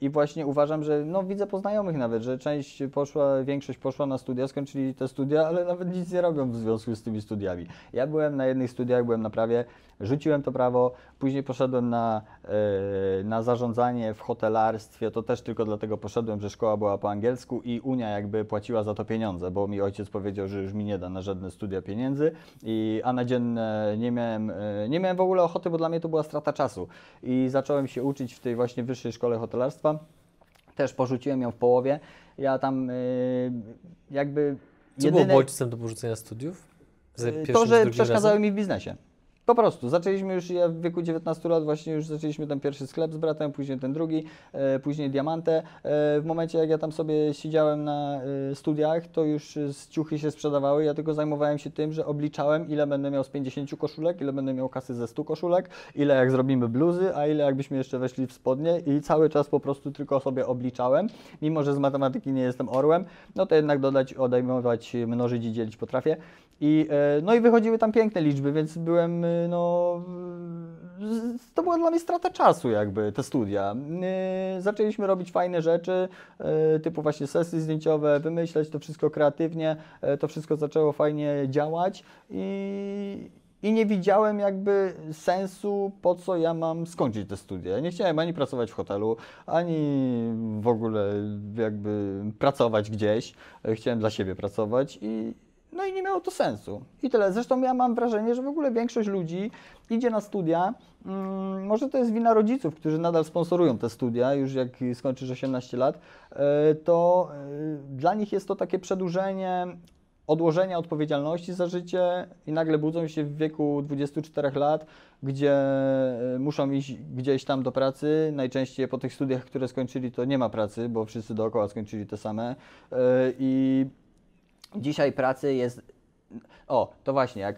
I właśnie uważam, że no widzę po znajomych nawet, że część poszła, większość poszła na studia, skończyli te studia, ale nawet nic nie robią w związku z tymi studiami. Ja byłem na jednych studiach, byłem na prawie, rzuciłem to prawo, później poszedłem na, e, na zarządzanie w hotelarstwie, to też tylko dlatego poszedłem, że szkoła była po angielsku i Unia jakby płaciła za to pieniądze, bo mi ojciec powiedział, że już mi nie da na żadne studia pieniędzy, i, a na dzienne nie miałem, e, nie miałem w ogóle ochoty, bo dla mnie to była strata czasu. I zacząłem się uczyć w tej właśnie wyższej szkole hotelarstwa. Też porzuciłem ją w połowie. Ja tam e, jakby Co było bodźcem do porzucenia studiów? To, że przeszkadzały razem? mi w biznesie. Po prostu, zaczęliśmy już, ja w wieku 19 lat właśnie już zaczęliśmy ten pierwszy sklep z bratem, później ten drugi, e, później Diamantę. E, w momencie jak ja tam sobie siedziałem na e, studiach, to już e, z ciuchy się sprzedawały, ja tylko zajmowałem się tym, że obliczałem ile będę miał z 50 koszulek, ile będę miał kasy ze 100 koszulek, ile jak zrobimy bluzy, a ile jakbyśmy jeszcze weszli w spodnie i cały czas po prostu tylko sobie obliczałem, mimo że z matematyki nie jestem orłem, no to jednak dodać, odejmować, mnożyć i dzielić potrafię. I, e, no i wychodziły tam piękne liczby, więc byłem, e, no, to była dla mnie strata czasu jakby, te studia. E, Zaczęliśmy robić fajne rzeczy, typu właśnie sesje zdjęciowe, wymyślać to wszystko kreatywnie, to wszystko zaczęło fajnie działać i, i nie widziałem jakby sensu, po co ja mam skończyć te studia. Nie chciałem ani pracować w hotelu, ani w ogóle jakby pracować gdzieś. Chciałem dla siebie pracować i no i nie miało to sensu. I tyle. Zresztą ja mam wrażenie, że w ogóle większość ludzi idzie na studia. Mm, może to jest wina rodziców, którzy nadal sponsorują te studia, już jak skończysz 18 lat, e, to e, dla nich jest to takie przedłużenie odłożenia odpowiedzialności za życie i nagle budzą się w wieku 24 lat, gdzie e, muszą iść gdzieś tam do pracy. Najczęściej po tych studiach, które skończyli, to nie ma pracy, bo wszyscy dookoła skończyli te same. I dzisiaj pracy jest. O, to właśnie, jak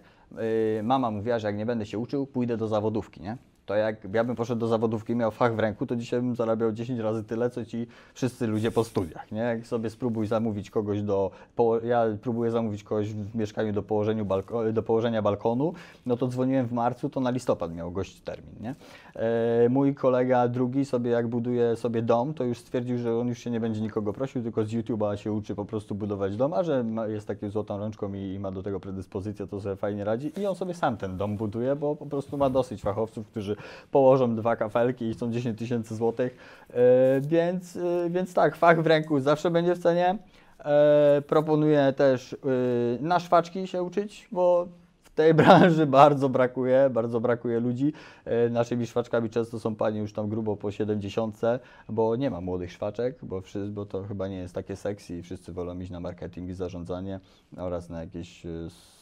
y, mama mówiła, że jak nie będę się uczył, pójdę do zawodówki, nie? To jak ja bym poszedł do zawodówki miał fach w ręku, to dzisiaj bym zarabiał 10 razy tyle, co ci wszyscy ludzie po studiach, nie? Jak sobie spróbuj zamówić kogoś do... poło- Ja próbuję zamówić kogoś w mieszkaniu do, balko, do położenia balkonu, no to dzwoniłem w marcu, to na listopad miał gość termin, nie? E, mój kolega drugi sobie jak buduje sobie dom, to już stwierdził, że on już się nie będzie nikogo prosił, tylko z YouTube'a się uczy po prostu budować dom, a że jest takim złotą rączką i, i ma do tego predyspozycję, to sobie fajnie radzi i on sobie sam ten dom buduje, bo po prostu ma dosyć fachowców, którzy położą dwa kafelki i chcą 10 tysięcy złotych, e, więc, e, więc tak, fach w ręku zawsze będzie w cenie. Proponuję też na szwaczki się uczyć, bo tej branży bardzo brakuje, bardzo brakuje ludzi. E, Naszymi szwaczkami często są panie już tam grubo po 70, bo nie ma młodych szwaczek, bo, wszyscy, bo to chyba nie jest takie sexy i wszyscy wolą iść na marketing i zarządzanie oraz na jakieś e,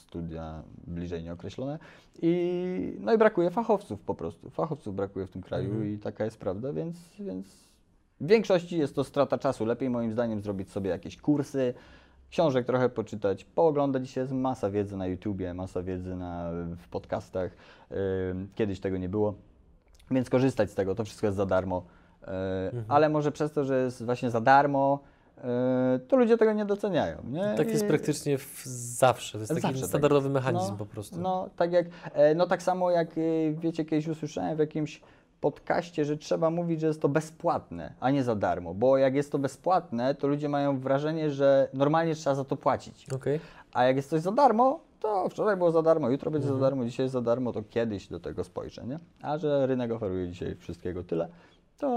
studia bliżej nieokreślone. I, no i brakuje fachowców po prostu. Fachowców brakuje w tym kraju i taka jest prawda, więc, więc w większości jest to strata czasu. Lepiej moim zdaniem zrobić sobie jakieś kursy, książek trochę poczytać, pooglądać. Jest masa wiedzy na YouTubie, masa wiedzy na, w podcastach. Kiedyś tego nie było, więc korzystać z tego. To wszystko jest za darmo. Yy, Ale może przez to, że jest właśnie za darmo, yy, to ludzie tego nie doceniają. Nie? Tak jest I- praktycznie w, zawsze. To jest taki Zawsze tak standardowy jest. mechanizm no, po prostu. No tak jak, e, no tak samo jak e, wiecie, kiedyś usłyszałem w jakimś podcaście, że trzeba mówić, że jest to bezpłatne, a nie za darmo, bo jak jest to bezpłatne, to ludzie mają wrażenie, że normalnie trzeba za to płacić. Okej. A jak jest coś za darmo, to wczoraj było za darmo, jutro będzie Mhm. za darmo, dzisiaj jest za darmo, to kiedyś do tego spojrzę, nie? A że rynek oferuje dzisiaj wszystkiego tyle, to,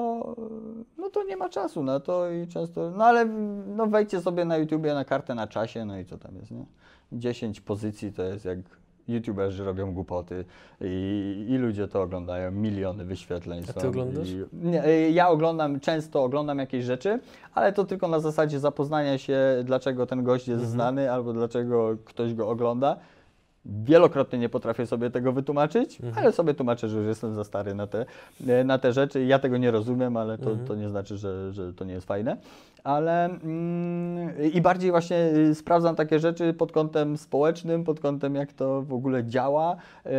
no to nie ma czasu na to i często, no ale no wejdźcie sobie na YouTubie na kartę na czasie, no i co tam jest, nie? 10 pozycji to jest jak YouTuberzy robią głupoty i, i ludzie to oglądają, miliony wyświetleń A są. ty oglądasz? I, nie, y, ja oglądam, często oglądam jakieś rzeczy, ale to tylko na zasadzie zapoznania się, dlaczego ten gość jest Mhm. znany albo dlaczego ktoś go ogląda. Wielokrotnie nie potrafię sobie tego wytłumaczyć, Mhm. ale sobie tłumaczę, że już jestem za stary na te, na te rzeczy. Ja tego nie rozumiem, ale to, Mhm. to nie znaczy, że, że to nie jest fajne. Ale mm, i bardziej właśnie y, sprawdzam takie rzeczy pod kątem społecznym, pod kątem jak to w ogóle działa yy,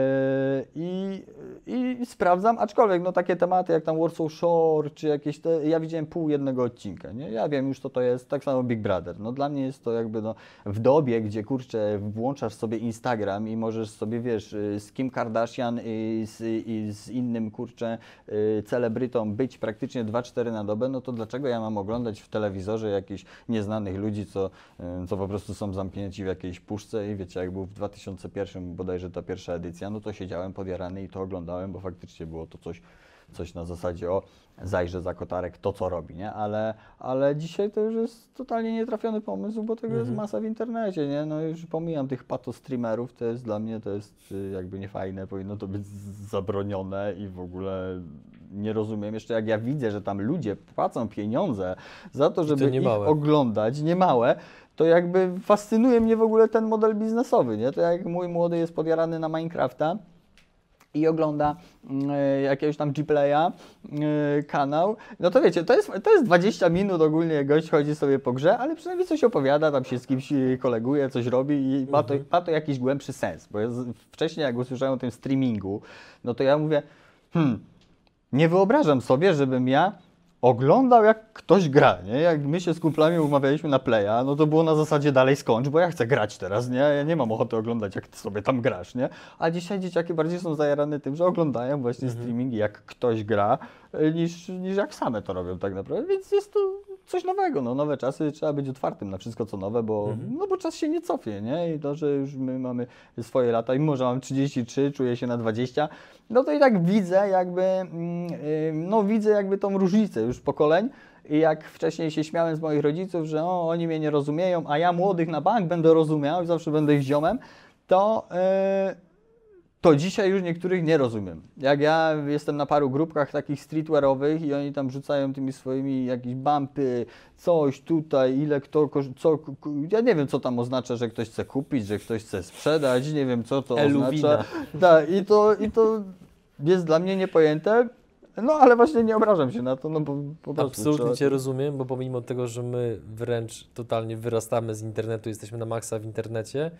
i, i sprawdzam, aczkolwiek no takie tematy jak tam Warsaw Shore, czy jakieś te, ja widziałem pół jednego odcinka, nie? Ja wiem już co to jest, tak samo Big Brother. No dla mnie jest to jakby no w dobie, gdzie kurczę włączasz sobie Instagram i możesz sobie, wiesz, y, z Kim Kardashian i z, i z innym kurczę y, celebrytą być praktycznie 2-4 na dobę, no to dlaczego ja mam oglądać w telewizorze jakichś nieznanych ludzi, co, y, co po prostu są zamknięci w jakiejś puszce i wiecie, jak był w 2001 bodajże ta pierwsza edycja, no to siedziałem podjarany i to oglądałem, bo faktycznie było to coś, coś na zasadzie o zajrzę za kotarek to, co robi, nie? Ale, ale dzisiaj to już jest totalnie nietrafiony pomysł, bo tego jest masa w internecie, nie? No już pomijam tych pato streamerów, to jest dla mnie, to jest y, jakby niefajne, powinno to być zabronione i w ogóle nie rozumiem. Jeszcze jak ja widzę, że tam ludzie płacą pieniądze za to, żeby ich niemałe. oglądać, niemałe, to jakby fascynuje mnie w ogóle ten model biznesowy, nie? To jak mój młody jest podjarany na Minecrafta, i ogląda e, jakiegoś tam G-Playa e, kanał, no to wiecie, to jest, to jest 20 minut ogólnie, gość chodzi sobie po grze, ale przynajmniej coś opowiada, tam się z kimś e, koleguje, coś robi i ma to, ma to jakiś głębszy sens, bo wcześniej jak usłyszałem o tym streamingu, no to ja mówię, hmm, nie wyobrażam sobie, żebym ja oglądał jak ktoś gra, nie? Jak my się z kumplami umawialiśmy na playa, no to było na zasadzie dalej skończ, bo ja chcę grać teraz, nie? Ja nie mam ochoty oglądać jak ty sobie tam grasz, nie? A dzisiaj dzieciaki bardziej są zajarane tym, że oglądają właśnie streamingi jak ktoś gra, y, niż, niż jak same to robią tak naprawdę, więc jest to coś nowego, no nowe czasy, trzeba być otwartym na wszystko co nowe, bo, no bo czas się nie cofie, nie? I to, że już my mamy swoje lata, i mimo że mam 33, czuję się na 20, no to i tak widzę jakby, mm, y, no widzę jakby tą różnicę już pokoleń i jak wcześniej się śmiałem z moich rodziców, że o, oni mnie nie rozumieją, a ja młodych na bank będę rozumiał i zawsze będę ich ziomem, to... y, to dzisiaj już niektórych nie rozumiem. Jak ja jestem na paru grupkach takich streetwearowych i oni tam rzucają tymi swoimi jakieś bumpy, coś tutaj, ile kto, co, ja nie wiem co tam oznacza, że ktoś chce kupić, że ktoś chce sprzedać, nie wiem co to Eluwina. oznacza. Tak, i to, i to jest dla mnie niepojęte, no ale właśnie nie obrażam się na to, no bo po prostu Absolutnie trzeba- Cię rozumiem, bo pomimo tego, że my wręcz totalnie wyrastamy z internetu, jesteśmy na maksa w internecie,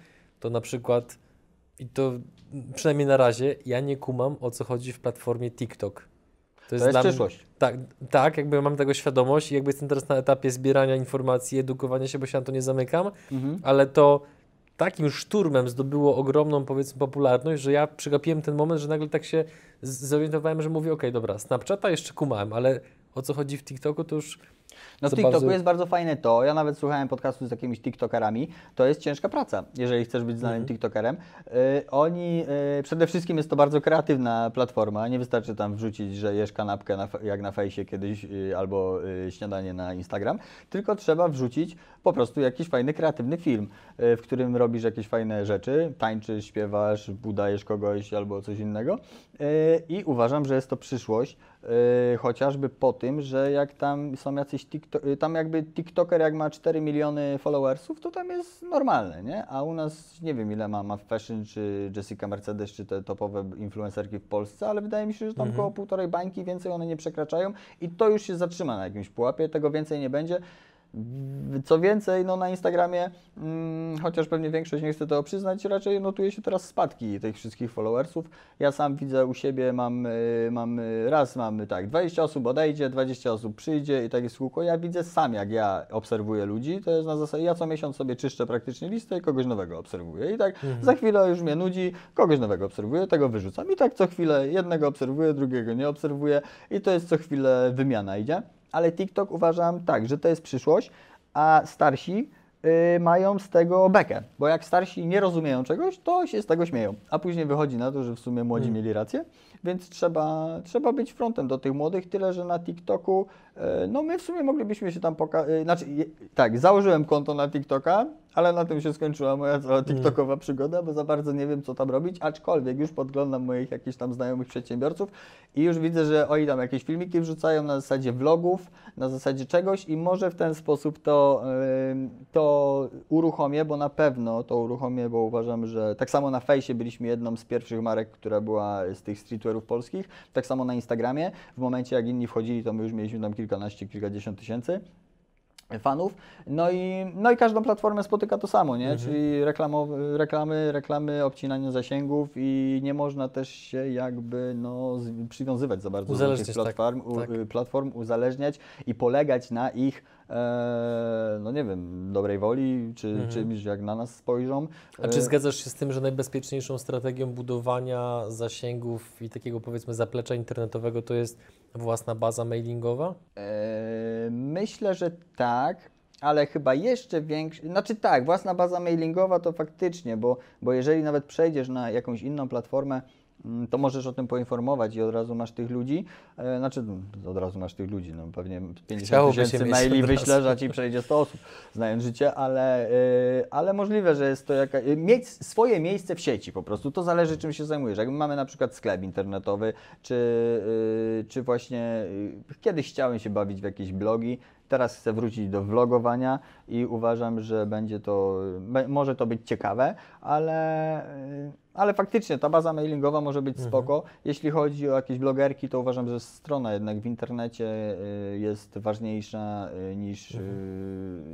to na przykład, i to przynajmniej na razie, ja nie kumam o co chodzi w platformie TikTok. To jest dla mnie- przyszłość. Tak, tak, jakby mam tego świadomość i jakby jestem teraz na etapie zbierania informacji, edukowania się, bo się na to nie zamykam, Mhm. ale to takim szturmem zdobyło ogromną, powiedzmy, popularność, że ja przegapiłem ten moment, że nagle tak się zorientowałem, że mówię, okej, dobra, Snapchata jeszcze kumałem, ale o co chodzi w TikToku, to już No w TikToku bardzo- jest bardzo fajne to, ja nawet słuchałem podcastu z jakimiś TikTokerami, to jest ciężka praca, jeżeli chcesz być znanym TikTokerem. Y, oni, y, przede wszystkim jest to bardzo kreatywna platforma, nie wystarczy tam wrzucić, że jesz kanapkę na, jak na fejsie kiedyś y, albo śniadanie na Instagram, tylko trzeba wrzucić po prostu jakiś fajny, kreatywny film, y, w którym robisz jakieś fajne rzeczy, tańczysz, śpiewasz, udajesz kogoś albo coś innego y, i uważam, że jest to przyszłość, y, chociażby po tym, że jak tam są jacyś TikTok, tam jakby TikToker jak ma 4 miliony followersów, to tam jest normalne, nie? A u nas nie wiem ile ma, ma Fashion czy Jessica Mercedes, czy te topowe influencerki w Polsce, ale wydaje mi się, że tam Mhm. około półtorej bańki więcej one nie przekraczają i to już się zatrzyma na jakimś pułapie, tego więcej nie będzie. Co więcej, no na Instagramie, mm, chociaż pewnie większość nie chce tego przyznać, raczej notuje się teraz spadki tych wszystkich followersów. Ja sam widzę u siebie, mam, y, mam y, raz mam tak, 20 osób odejdzie, 20 osób przyjdzie i tak jest kółko. Ja widzę sam, jak ja obserwuję ludzi, to jest na zasadzie, ja co miesiąc sobie czyszczę praktycznie listę i kogoś nowego obserwuję. I tak za chwilę już mnie nudzi, kogoś nowego obserwuję, tego wyrzucam. I tak co chwilę jednego obserwuję, drugiego nie obserwuję i to jest co chwilę wymiana idzie. Ale TikTok uważam tak, że to jest przyszłość, a starsi y, mają z tego bekę, bo jak starsi nie rozumieją czegoś, to się z tego śmieją, a później wychodzi na to, że w sumie młodzi Mm. mieli rację, więc trzeba, trzeba być frontem do tych młodych, tyle że na TikToku, y, no my w sumie moglibyśmy się tam pokazać, znaczy je- tak, założyłem konto na TikToka, ale na tym się skończyła moja cała TikTokowa przygoda, bo za bardzo nie wiem, co tam robić, aczkolwiek już podglądam moich jakichś tam znajomych przedsiębiorców i już widzę, że oni tam jakieś filmiki wrzucają na zasadzie vlogów, na zasadzie czegoś i może w ten sposób to, ym, to uruchomię, bo na pewno to uruchomię, bo uważam, że tak samo na fejsie byliśmy jedną z pierwszych marek, która była z tych streetwearów polskich, tak samo na Instagramie. W momencie jak inni wchodzili, to my już mieliśmy tam kilkanaście, kilkadziesiąt tysięcy fanów. No i, no i każdą platformę spotyka to samo, nie? Czyli reklamowe, reklamy, reklamy, obcinanie zasięgów i nie można też się jakby no, przywiązywać za bardzo do tych tak, platform, tak. y, platform, uzależniać i polegać na ich, e, no nie wiem, dobrej woli, czy czymś jak na nas spojrzą. A czy E, zgadzasz się z tym, że najbezpieczniejszą strategią budowania zasięgów i takiego powiedzmy zaplecza internetowego to jest własna baza mailingowa? E, Myślę, że tak, ale chyba jeszcze większy. Znaczy tak, własna baza mailingowa to faktycznie, bo, bo jeżeli nawet przejdziesz na jakąś inną platformę, to możesz o tym poinformować i od razu masz tych ludzi. E, Znaczy, no, od razu masz tych ludzi, no pewnie 50 Chciałoby się tysięcy maili wyślesz, a ci przejdzie 100 osób, znając życie, ale, e, ale możliwe, że jest to jakaś. Mieć swoje miejsce w sieci po prostu. To zależy, czym się zajmujesz. Jak mamy na przykład sklep internetowy, czy, czy właśnie kiedyś chciałem się bawić w jakieś blogi, Teraz chcę wrócić do vlogowania i uważam, że będzie to, może to być ciekawe, ale, y, ale faktycznie ta baza mailingowa może być spoko. Jeśli chodzi o jakieś blogerki, to uważam, że strona jednak w internecie y, jest ważniejsza y, niż, y,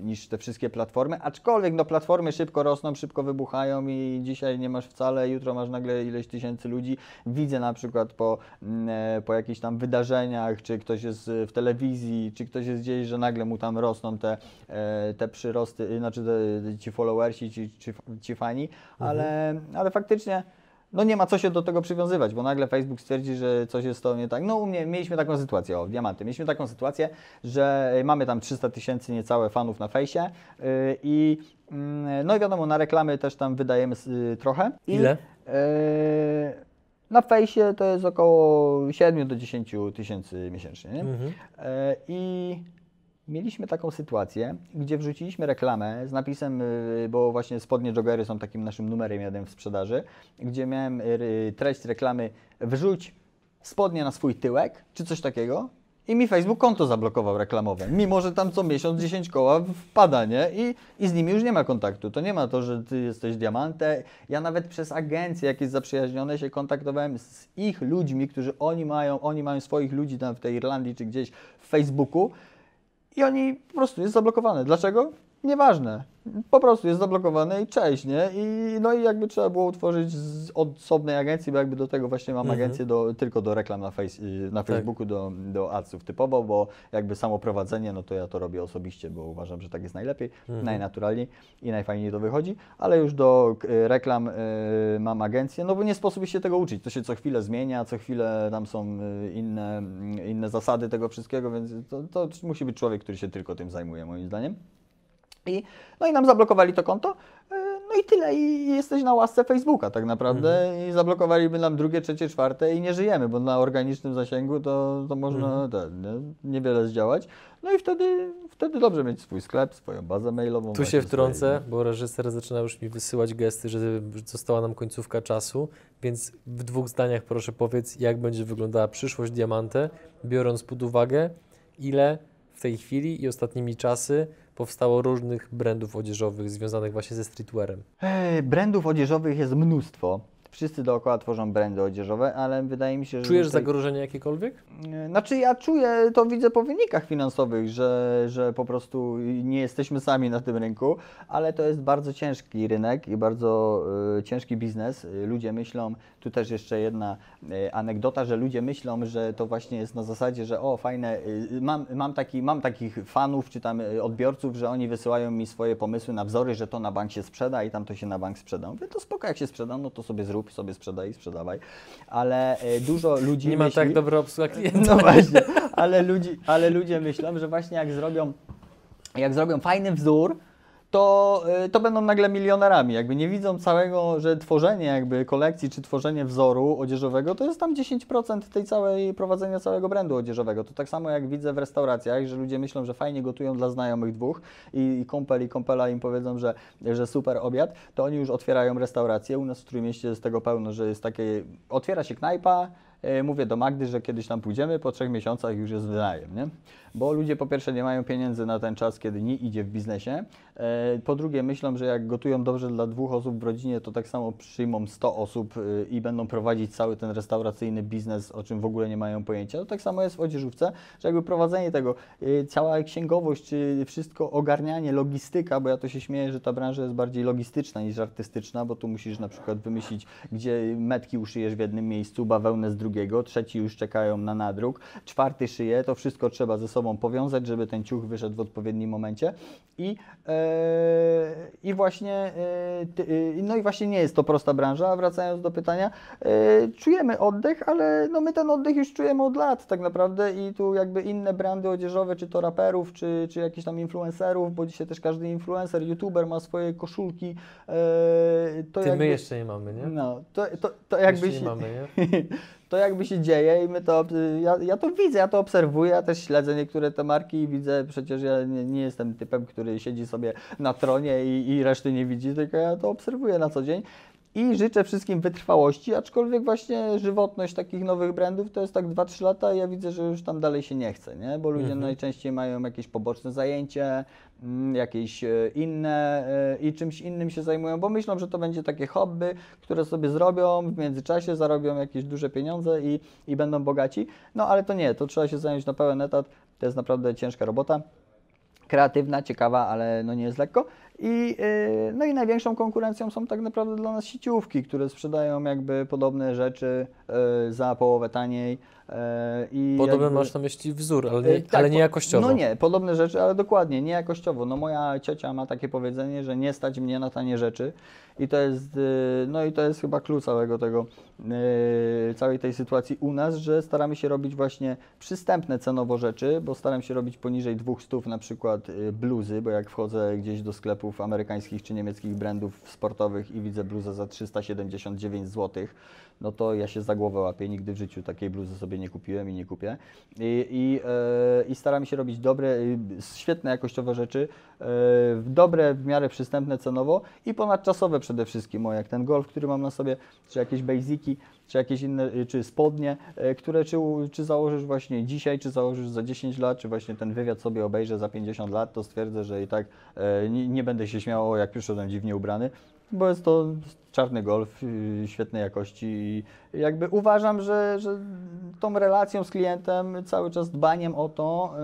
niż te wszystkie platformy. Aczkolwiek no, platformy szybko rosną, szybko wybuchają i dzisiaj nie masz wcale, jutro masz nagle ileś tysięcy ludzi. Widzę na przykład po, mm, e, po jakichś tam wydarzeniach, czy ktoś jest w telewizji, czy ktoś jest gdzieś, że nagle mu tam rosną te, e, te przyrosty, y, znaczy te, ci followersi, ci, ci, ci fani, ale, ale faktycznie no nie ma co się do tego przywiązywać, bo nagle Facebook stwierdzi, że coś jest to nie tak. No u mnie mieliśmy taką sytuację, o, diamanty, mieliśmy taką sytuację, że mamy tam 300 tysięcy niecałe fanów na fejsie yy, i mm, no i wiadomo, na reklamy też tam wydajemy y, trochę. I, Ile? yy, na fejsie to jest około 7 do 10 tysięcy miesięcznie, nie? Mhm. I mieliśmy taką sytuację, gdzie wrzuciliśmy reklamę z napisem, y, bo właśnie spodnie joggery są takim naszym numerem jeden w sprzedaży, gdzie miałem y, treść reklamy wrzuć spodnie na swój tyłek, czy coś takiego. I mi Facebook konto zablokował reklamowe, mimo że tam co miesiąc 10 koła wpada, nie? I, I z nimi już nie ma kontaktu. To nie ma to, że ty jesteś diamantem. Ja nawet przez agencje jakieś zaprzyjaźnione się kontaktowałem z ich ludźmi, którzy oni mają, oni mają swoich ludzi tam w tej Irlandii czy gdzieś w Facebooku i oni po prostu jest zablokowane. Dlaczego? Nieważne. Po prostu jest zablokowane i cześć, nie? I, no i jakby trzeba było utworzyć z osobnej agencji, bo jakby do tego właśnie mam Mhm. agencję do, tylko do reklam na, face, y, na Facebooku, do, do adsów typowo, bo jakby samo prowadzenie, no to ja to robię osobiście, bo uważam, że tak jest najlepiej, najnaturalniej i najfajniej to wychodzi, ale już do y, reklam y, mam agencję, no bo nie sposób się tego uczyć, to się co chwilę zmienia, co chwilę tam są y, inne, inne zasady tego wszystkiego, więc to, to musi być człowiek, który się tylko tym zajmuje, moim zdaniem. I, no i nam zablokowali to konto. e, No i tyle. I jesteś na łasce Facebooka tak naprawdę. I zablokowaliby nam drugie, trzecie, czwarte i nie żyjemy, bo na organicznym zasięgu to, to można ten, nie, niewiele zdziałać. No i wtedy, wtedy dobrze mieć swój sklep, swoją bazę mailową. Tu się wtrącę, swoje- bo reżyser zaczyna już mi wysyłać gesty, że została nam końcówka czasu, więc w dwóch zdaniach proszę powiedz, jak będzie wyglądała przyszłość Diamante, biorąc pod uwagę, ile w tej chwili i ostatnimi czasy powstało różnych brandów odzieżowych związanych właśnie ze streetwearem. Brandów odzieżowych jest mnóstwo. Wszyscy dookoła tworzą brandy odzieżowe, ale wydaje mi się, że. Czujesz tutaj- zagrożenie jakiekolwiek? Znaczy ja czuję, to widzę po wynikach finansowych, że, że po prostu nie jesteśmy sami na tym rynku, ale to jest bardzo ciężki rynek i bardzo e, ciężki biznes. Ludzie myślą, tu też jeszcze jedna e, anegdota, że ludzie myślą, że to właśnie jest na zasadzie, że o fajne, e, mam, mam, taki, mam takich fanów czy tam e, odbiorców, że oni wysyłają mi swoje pomysły na wzory, że to na bank się sprzeda i tam to się na bank sprzeda. Mówię, to spoko, jak się sprzeda, no to sobie zrób, sobie sprzedaj i sprzedawaj. Ale e, dużo ludzi Nie ma myśli... tak dobra obsługa klienta. No właśnie, ale, ludzi, ale ludzie myślą, że właśnie jak zrobią, jak zrobią fajny wzór, to, y, to będą nagle milionerami. Jakby nie widzą całego, że tworzenie jakby kolekcji czy tworzenie wzoru odzieżowego to jest tam 10% tej całej prowadzenia całego brandu odzieżowego. To tak samo jak widzę w restauracjach, że ludzie myślą, że fajnie gotują dla znajomych dwóch i, i kąpel i kąpela im powiedzą, że, że super obiad, to oni już otwierają restaurację. U nas w Trójmieście jest tego pełno, że jest takie, otwiera się knajpa, E, Mówię do Magdy, że kiedyś tam pójdziemy, po trzech miesiącach już jest wynajem, nie? Bo ludzie po pierwsze nie mają pieniędzy na ten czas, kiedy nie idzie w biznesie. E, Po drugie myślą, że jak gotują dobrze dla dwóch osób w rodzinie, to tak samo przyjmą 100 osób e, i będą prowadzić cały ten restauracyjny biznes, o czym w ogóle nie mają pojęcia. To tak samo jest w odzieżówce, że jakby prowadzenie tego, e, cała księgowość, wszystko ogarnianie, logistyka, bo ja to się śmieję, że ta branża jest bardziej logistyczna niż artystyczna, bo tu musisz na przykład wymyślić, gdzie metki uszyjesz w jednym miejscu, bawełnę z drugiego, trzeci już czekają na nadruk, czwarty szyje, to wszystko trzeba ze sobą powiązać, żeby ten ciuch wyszedł w odpowiednim momencie i, e, i właśnie e, e, no i właśnie nie jest to prosta branża, a wracając do pytania, czujemy oddech, ale no my ten oddech już czujemy od lat tak naprawdę i tu jakby inne brandy odzieżowe, czy to raperów, czy, czy jakichś tam influencerów, bo dzisiaj też każdy influencer, youtuber ma swoje koszulki, to Ty jakby, my jeszcze nie mamy, nie? no, to, to, to jakby jeszcze się, nie mamy, nie? to jakby się dzieje i my to, ja, ja to widzę, ja to obserwuję, ja też śledzę niektóre te marki i widzę, przecież ja nie, nie jestem typem, który siedzi sobie na tronie i, i reszty nie widzi, tylko ja to obserwuję na co dzień. I życzę wszystkim wytrwałości, aczkolwiek właśnie żywotność takich nowych brandów to jest tak 2-3 lata i ja widzę, że już tam dalej się nie chce, nie? bo ludzie Mhm. najczęściej mają jakieś poboczne zajęcie, mm, jakieś e, inne e, i czymś innym się zajmują, bo myślą, że to będzie takie hobby, które sobie zrobią w międzyczasie, zarobią jakieś duże pieniądze i, i będą bogaci. No ale to nie, to trzeba się zająć na pełen etat, to jest naprawdę ciężka robota kreatywna, ciekawa, ale no nie jest lekko. I, yy, no i największą konkurencją są tak naprawdę dla nas sieciówki, które sprzedają jakby podobne rzeczy yy, za połowę taniej. yy, i Podobno jakby- masz na myśli wzór, ale nie, tak, ale nie jakościowo. No nie, podobne rzeczy, ale dokładnie, nie jakościowo. No moja ciocia ma takie powiedzenie, że nie stać mnie na tanie rzeczy i to jest, no i to jest chyba klucz całego tego, całej tej sytuacji u nas, że staramy się robić właśnie przystępne cenowo rzeczy, bo staram się robić poniżej 200 na przykład bluzy, bo jak wchodzę gdzieś do amerykańskich czy niemieckich brandów sportowych i widzę bluzę za 379 zł, no to ja się za głowę łapię, nigdy w życiu takiej bluzy sobie nie kupiłem i nie kupię. I, i, e, i staramy się robić dobre, y, świetne jakościowe rzeczy, e, dobre, w miarę przystępne cenowo i ponadczasowe przede wszystkim, o jak ten golf, który mam na sobie, czy jakieś basiki, czy jakieś inne, y, czy spodnie, e, które czy, czy założysz właśnie dzisiaj, czy założysz za 10 lat, czy właśnie ten wywiad sobie obejrzę za 50 lat, to stwierdzę, że i tak nie, nie będę się śmiał, jak przyszedłem dziwnie ubrany, bo jest to czarny golf yy, świetnej jakości jakby uważam, że, że tą relacją z klientem, cały czas dbaniem o to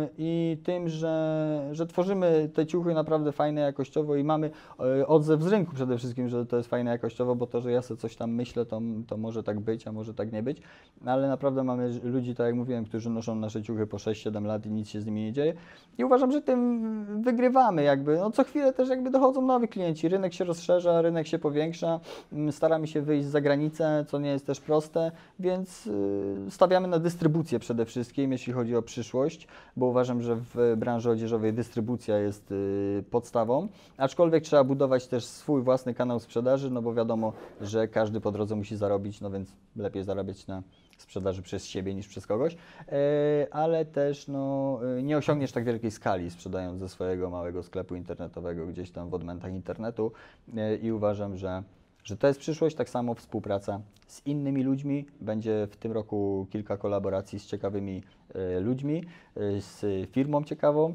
yy, i tym, że, że tworzymy te ciuchy naprawdę fajne jakościowo i mamy yy, odzew z rynku przede wszystkim, że to jest fajne jakościowo, bo to, że ja sobie coś tam myślę, to, to może tak być, a może tak nie być, ale naprawdę mamy ludzi, tak jak mówiłem, którzy noszą nasze ciuchy po 6-7 lat i nic się z nimi nie dzieje. I uważam, że tym wygrywamy jakby. No co chwilę też jakby dochodzą nowi klienci, rynek się rozszerza, rynek się powiększa, mm, staramy się wyjść za granicę, co nie jest też proste, więc y, stawiamy na dystrybucję przede wszystkim, jeśli chodzi o przyszłość, bo uważam, że w branży odzieżowej dystrybucja jest y, podstawą, aczkolwiek trzeba budować też swój własny kanał sprzedaży, no bo wiadomo, że każdy po drodze musi zarobić, no więc lepiej zarabiać na sprzedaży przez siebie niż przez kogoś, E, ale też no, e, nie osiągniesz tak wielkiej skali sprzedając ze swojego małego sklepu internetowego gdzieś tam w odmętach internetu. E, i uważam, że, że to jest przyszłość, tak samo współpraca z innymi ludźmi. Będzie w tym roku kilka kolaboracji z ciekawymi e, ludźmi, e, z firmą ciekawą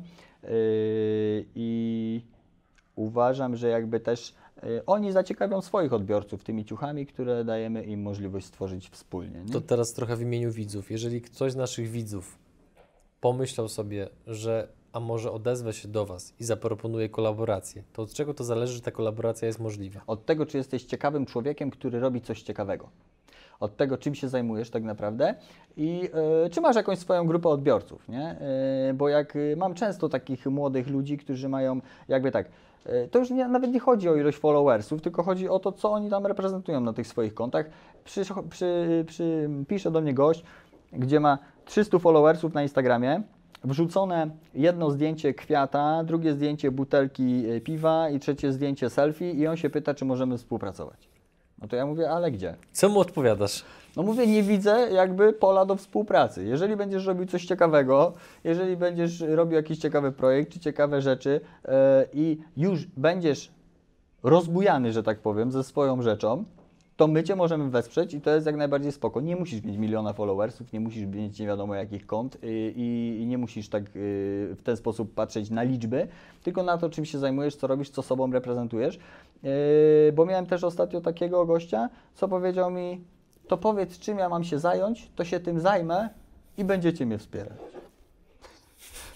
e, i uważam, że jakby też oni zaciekawią swoich odbiorców tymi ciuchami, które dajemy im możliwość stworzyć wspólnie. Nie? To teraz trochę w imieniu widzów. Jeżeli ktoś z naszych widzów pomyślał sobie, że a może odezwę się do Was i zaproponuje kolaborację, to od czego to zależy, że ta kolaboracja jest możliwa? Od tego, czy jesteś ciekawym człowiekiem, który robi coś ciekawego. Od tego, czym się zajmujesz tak naprawdę i e, czy masz jakąś swoją grupę odbiorców, nie? E, bo jak e, mam często takich młodych ludzi, którzy mają jakby tak, to już nie, nawet nie chodzi o ilość followersów, tylko chodzi o to, co oni tam reprezentują na tych swoich kontach. Przy, przy, przy, pisze do mnie gość, gdzie ma 300 followersów na Instagramie, wrzucone jedno zdjęcie kwiata, drugie zdjęcie butelki e, piwa i trzecie zdjęcie selfie i on się pyta, czy możemy współpracować. No to ja mówię, ale gdzie? Co mu odpowiadasz? No mówię, nie widzę jakby pola do współpracy. Jeżeli będziesz robił coś ciekawego, jeżeli będziesz robił jakiś ciekawy projekt czy ciekawe rzeczy e, i już będziesz rozbujany, że tak powiem, ze swoją rzeczą, to my Cię możemy wesprzeć i to jest jak najbardziej spoko. Nie musisz mieć miliona followersów, nie musisz mieć nie wiadomo jakich kont y, i, i nie musisz tak y, w ten sposób patrzeć na liczby, tylko na to, czym się zajmujesz, co robisz, co sobą reprezentujesz. Y, Bo miałem też ostatnio takiego gościa, co powiedział mi, to powiedz, czym ja mam się zająć, to się tym zajmę i będziecie mnie wspierać.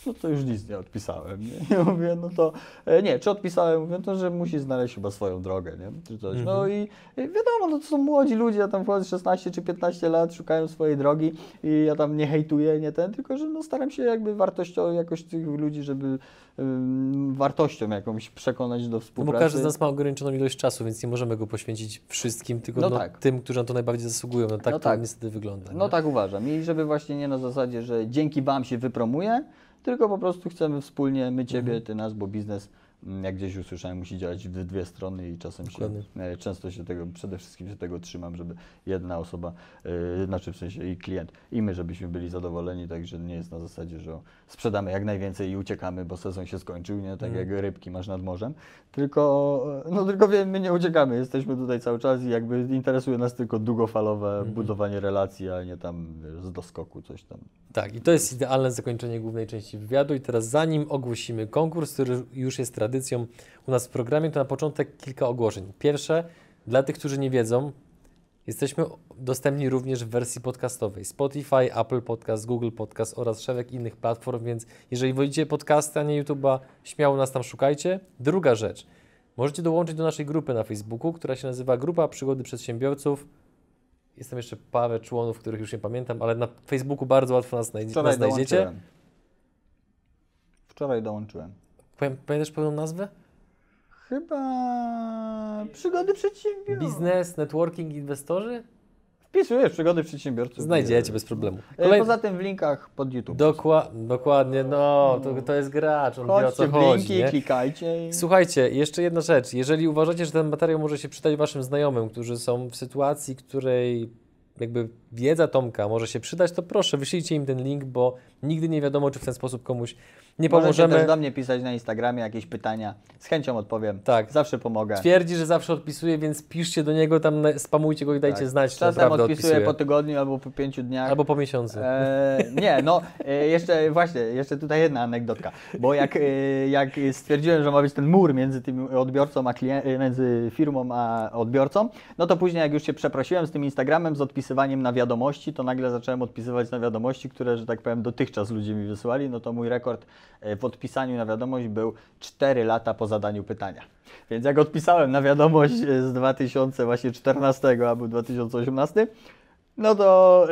No to już nic nie odpisałem. Nie? Ja mówię, no to e, nie, czy odpisałem? Mówię, to, że musi znaleźć chyba swoją drogę, nie? Czy coś. No i, i wiadomo, no to są młodzi ludzie, ja tam wchodzę 16 czy 15 lat, szukają swojej drogi i ja tam nie hejtuję, nie ten, tylko że no staram się jakby wartością jakoś tych ludzi, żeby ym, wartością jakąś przekonać do No bo współpracy. każdy z nas ma ograniczoną ilość czasu, więc nie możemy go poświęcić wszystkim, tylko No no tak. tym, którzy na to najbardziej zasługują. No tak No to tak. niestety wygląda. No nie? tak uważam. I żeby właśnie nie na zasadzie, że dzięki Wam się wypromuje, tylko po prostu chcemy wspólnie, my Ciebie, Ty nas, bo biznes mm, jak gdzieś usłyszałem, musi działać w dwie strony i czasem się, Dokładnie. e, często się tego, przede wszystkim się tego trzymam, żeby jedna osoba, e, znaczy w sensie i klient, i my, żebyśmy byli zadowoleni, także nie jest na zasadzie, że sprzedamy jak najwięcej i uciekamy, bo sezon się skończył, nie? Tak Mhm. jak rybki masz nad morzem, tylko, no tylko wiem, my nie uciekamy, jesteśmy tutaj cały czas i jakby interesuje nas tylko długofalowe Mhm. budowanie relacji, a nie tam wiesz, z doskoku coś tam. Tak, i to jest idealne zakończenie głównej części wywiadu. I teraz, zanim ogłosimy konkurs, który już jest tradycją u nas w programie, to na początek kilka ogłoszeń. Pierwsze, dla tych, którzy nie wiedzą, jesteśmy dostępni również w wersji podcastowej. Spotify, Apple Podcast, Google Podcast oraz szereg innych platform, więc jeżeli wolicie podcasty, a nie YouTube'a, śmiało nas tam szukajcie. Druga rzecz, możecie dołączyć do naszej grupy na Facebooku, która się nazywa Grupa Przygody Przedsiębiowców. Jest tam jeszcze parę członów, których już nie pamiętam, ale na Facebooku bardzo łatwo nas, znajdzie, nas znajdziecie. Wczoraj dołączyłem. Pamię- Pamiętasz pełną nazwę? Chyba przygody przedsiębiorców. Biznes, networking, inwestorzy? Wpisujesz przygody przedsiębiorców. Znajdziecie bez problemu. E, Kolej... Poza tym w linkach pod YouTube. Dokła... Dokładnie, no, to, to jest gracz, on wie o Chodźcie co w chodzi. linki, Nie? klikajcie. I... Słuchajcie, jeszcze jedna rzecz. Jeżeli uważacie, że ten materiał może się przydać Waszym znajomym, którzy są w sytuacji, której jakby wiedza Tomka może się przydać, to proszę, wyślijcie im ten link, bo nigdy nie wiadomo, czy w ten sposób komuś nie Możecie pomożemy. też do mnie pisać na Instagramie jakieś pytania. Z chęcią odpowiem. Tak. Zawsze pomogę. Twierdzi, że zawsze odpisuje, więc piszcie do niego, tam spamujcie go i dajcie Tak. znać, Czasem odpisuję odpisuje. po tygodniu albo po pięciu dniach. Albo po miesiącu. E, nie, no e, jeszcze właśnie, jeszcze tutaj jedna anegdotka, bo jak, e, jak stwierdziłem, że ma być ten mur między tym odbiorcą a e, między firmą a odbiorcą, no to później jak już się przeprosiłem z tym Instagramem, z odpisywaniem na wiadomości, to nagle zacząłem odpisywać na wiadomości, które, że tak powiem, dotychczas ludzie mi wysłali, no to mój rekord w odpisaniu na wiadomość był 4 lata po zadaniu pytania. Więc jak odpisałem na wiadomość e, z 2014 albo 2018, no to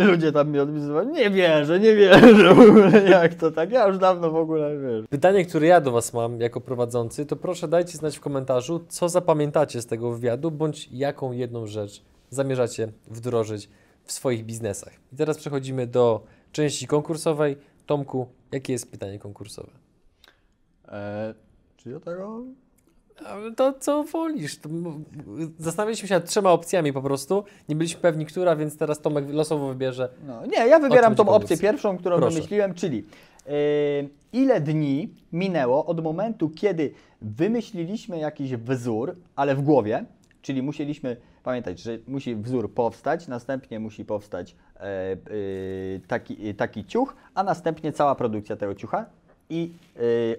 y, ludzie tam mi odpisywali, nie wierzę, nie wierzę w ogóle, jak to tak, ja już dawno w ogóle wiesz. Pytanie, które ja do Was mam jako prowadzący, to proszę dajcie znać w komentarzu, co zapamiętacie z tego wywiadu, bądź jaką jedną rzecz zamierzacie wdrożyć w swoich biznesach. I teraz przechodzimy do części konkursowej. Tomku, jakie jest pytanie konkursowe? E, czy ja tego? A, To co wolisz? Zastanawialiśmy się nad trzema opcjami po prostu. Nie byliśmy pewni, która, więc teraz Tomek losowo wybierze. No, nie, ja wybieram tą opcję pierwszą, którą Proszę. wymyśliłem, czyli y, ile dni minęło od momentu, kiedy wymyśliliśmy jakiś wzór, ale w głowie, czyli musieliśmy pamiętać, że musi wzór powstać, następnie musi powstać e, y, taki, y, taki ciuch, a następnie cała produkcja tego ciucha. I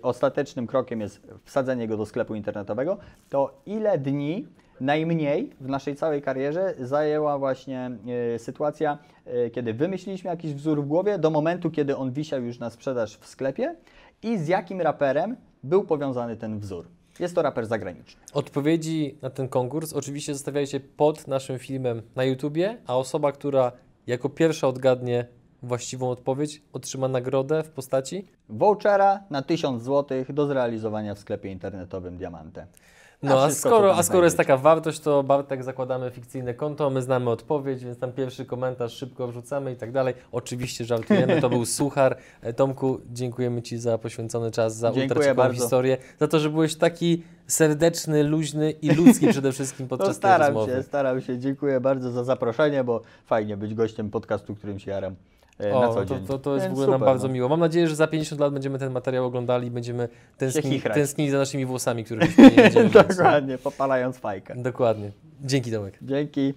ostatecznym krokiem jest wsadzenie go do sklepu internetowego. To ile dni najmniej w naszej całej karierze zajęła właśnie e, sytuacja, e, kiedy wymyśliliśmy jakiś wzór w głowie, do momentu, kiedy on wisiał już na sprzedaż w sklepie i z jakim raperem był powiązany ten wzór. Jest to raper zagraniczny. Odpowiedzi na ten konkurs oczywiście zostawiajcie pod naszym filmem na YouTubie, a osoba, która jako pierwsza odgadnie właściwą odpowiedź, otrzyma nagrodę w postaci Vouchera na 1000 zł do zrealizowania w sklepie internetowym Diamante. No a co skoro, a skoro jest taka wartość, to Bartek zakładamy fikcyjne konto, my znamy odpowiedź, więc tam pierwszy komentarz szybko wrzucamy i tak dalej. Oczywiście żartujemy, to był Suchar. E, Tomku, dziękujemy Ci za poświęcony czas, za Dziękuję ultra ciekawą bardzo. historię, za to, że byłeś taki serdeczny, luźny i ludzki przede wszystkim No podczas tej staram rozmowy. się, staram się. Dziękuję bardzo za zaproszenie, bo fajnie być gościem podcastu, którym się jaram e, na O, co to, dzień. to, to jest Więc w ogóle nam super, bardzo no. miło. Mam nadzieję, że za 50 lat będziemy ten materiał oglądali i będziemy tęskni, tęsknili za naszymi włosami, których nie będziemy. Dokładnie, popalając fajkę. Dokładnie. Dzięki Tomek. Dzięki.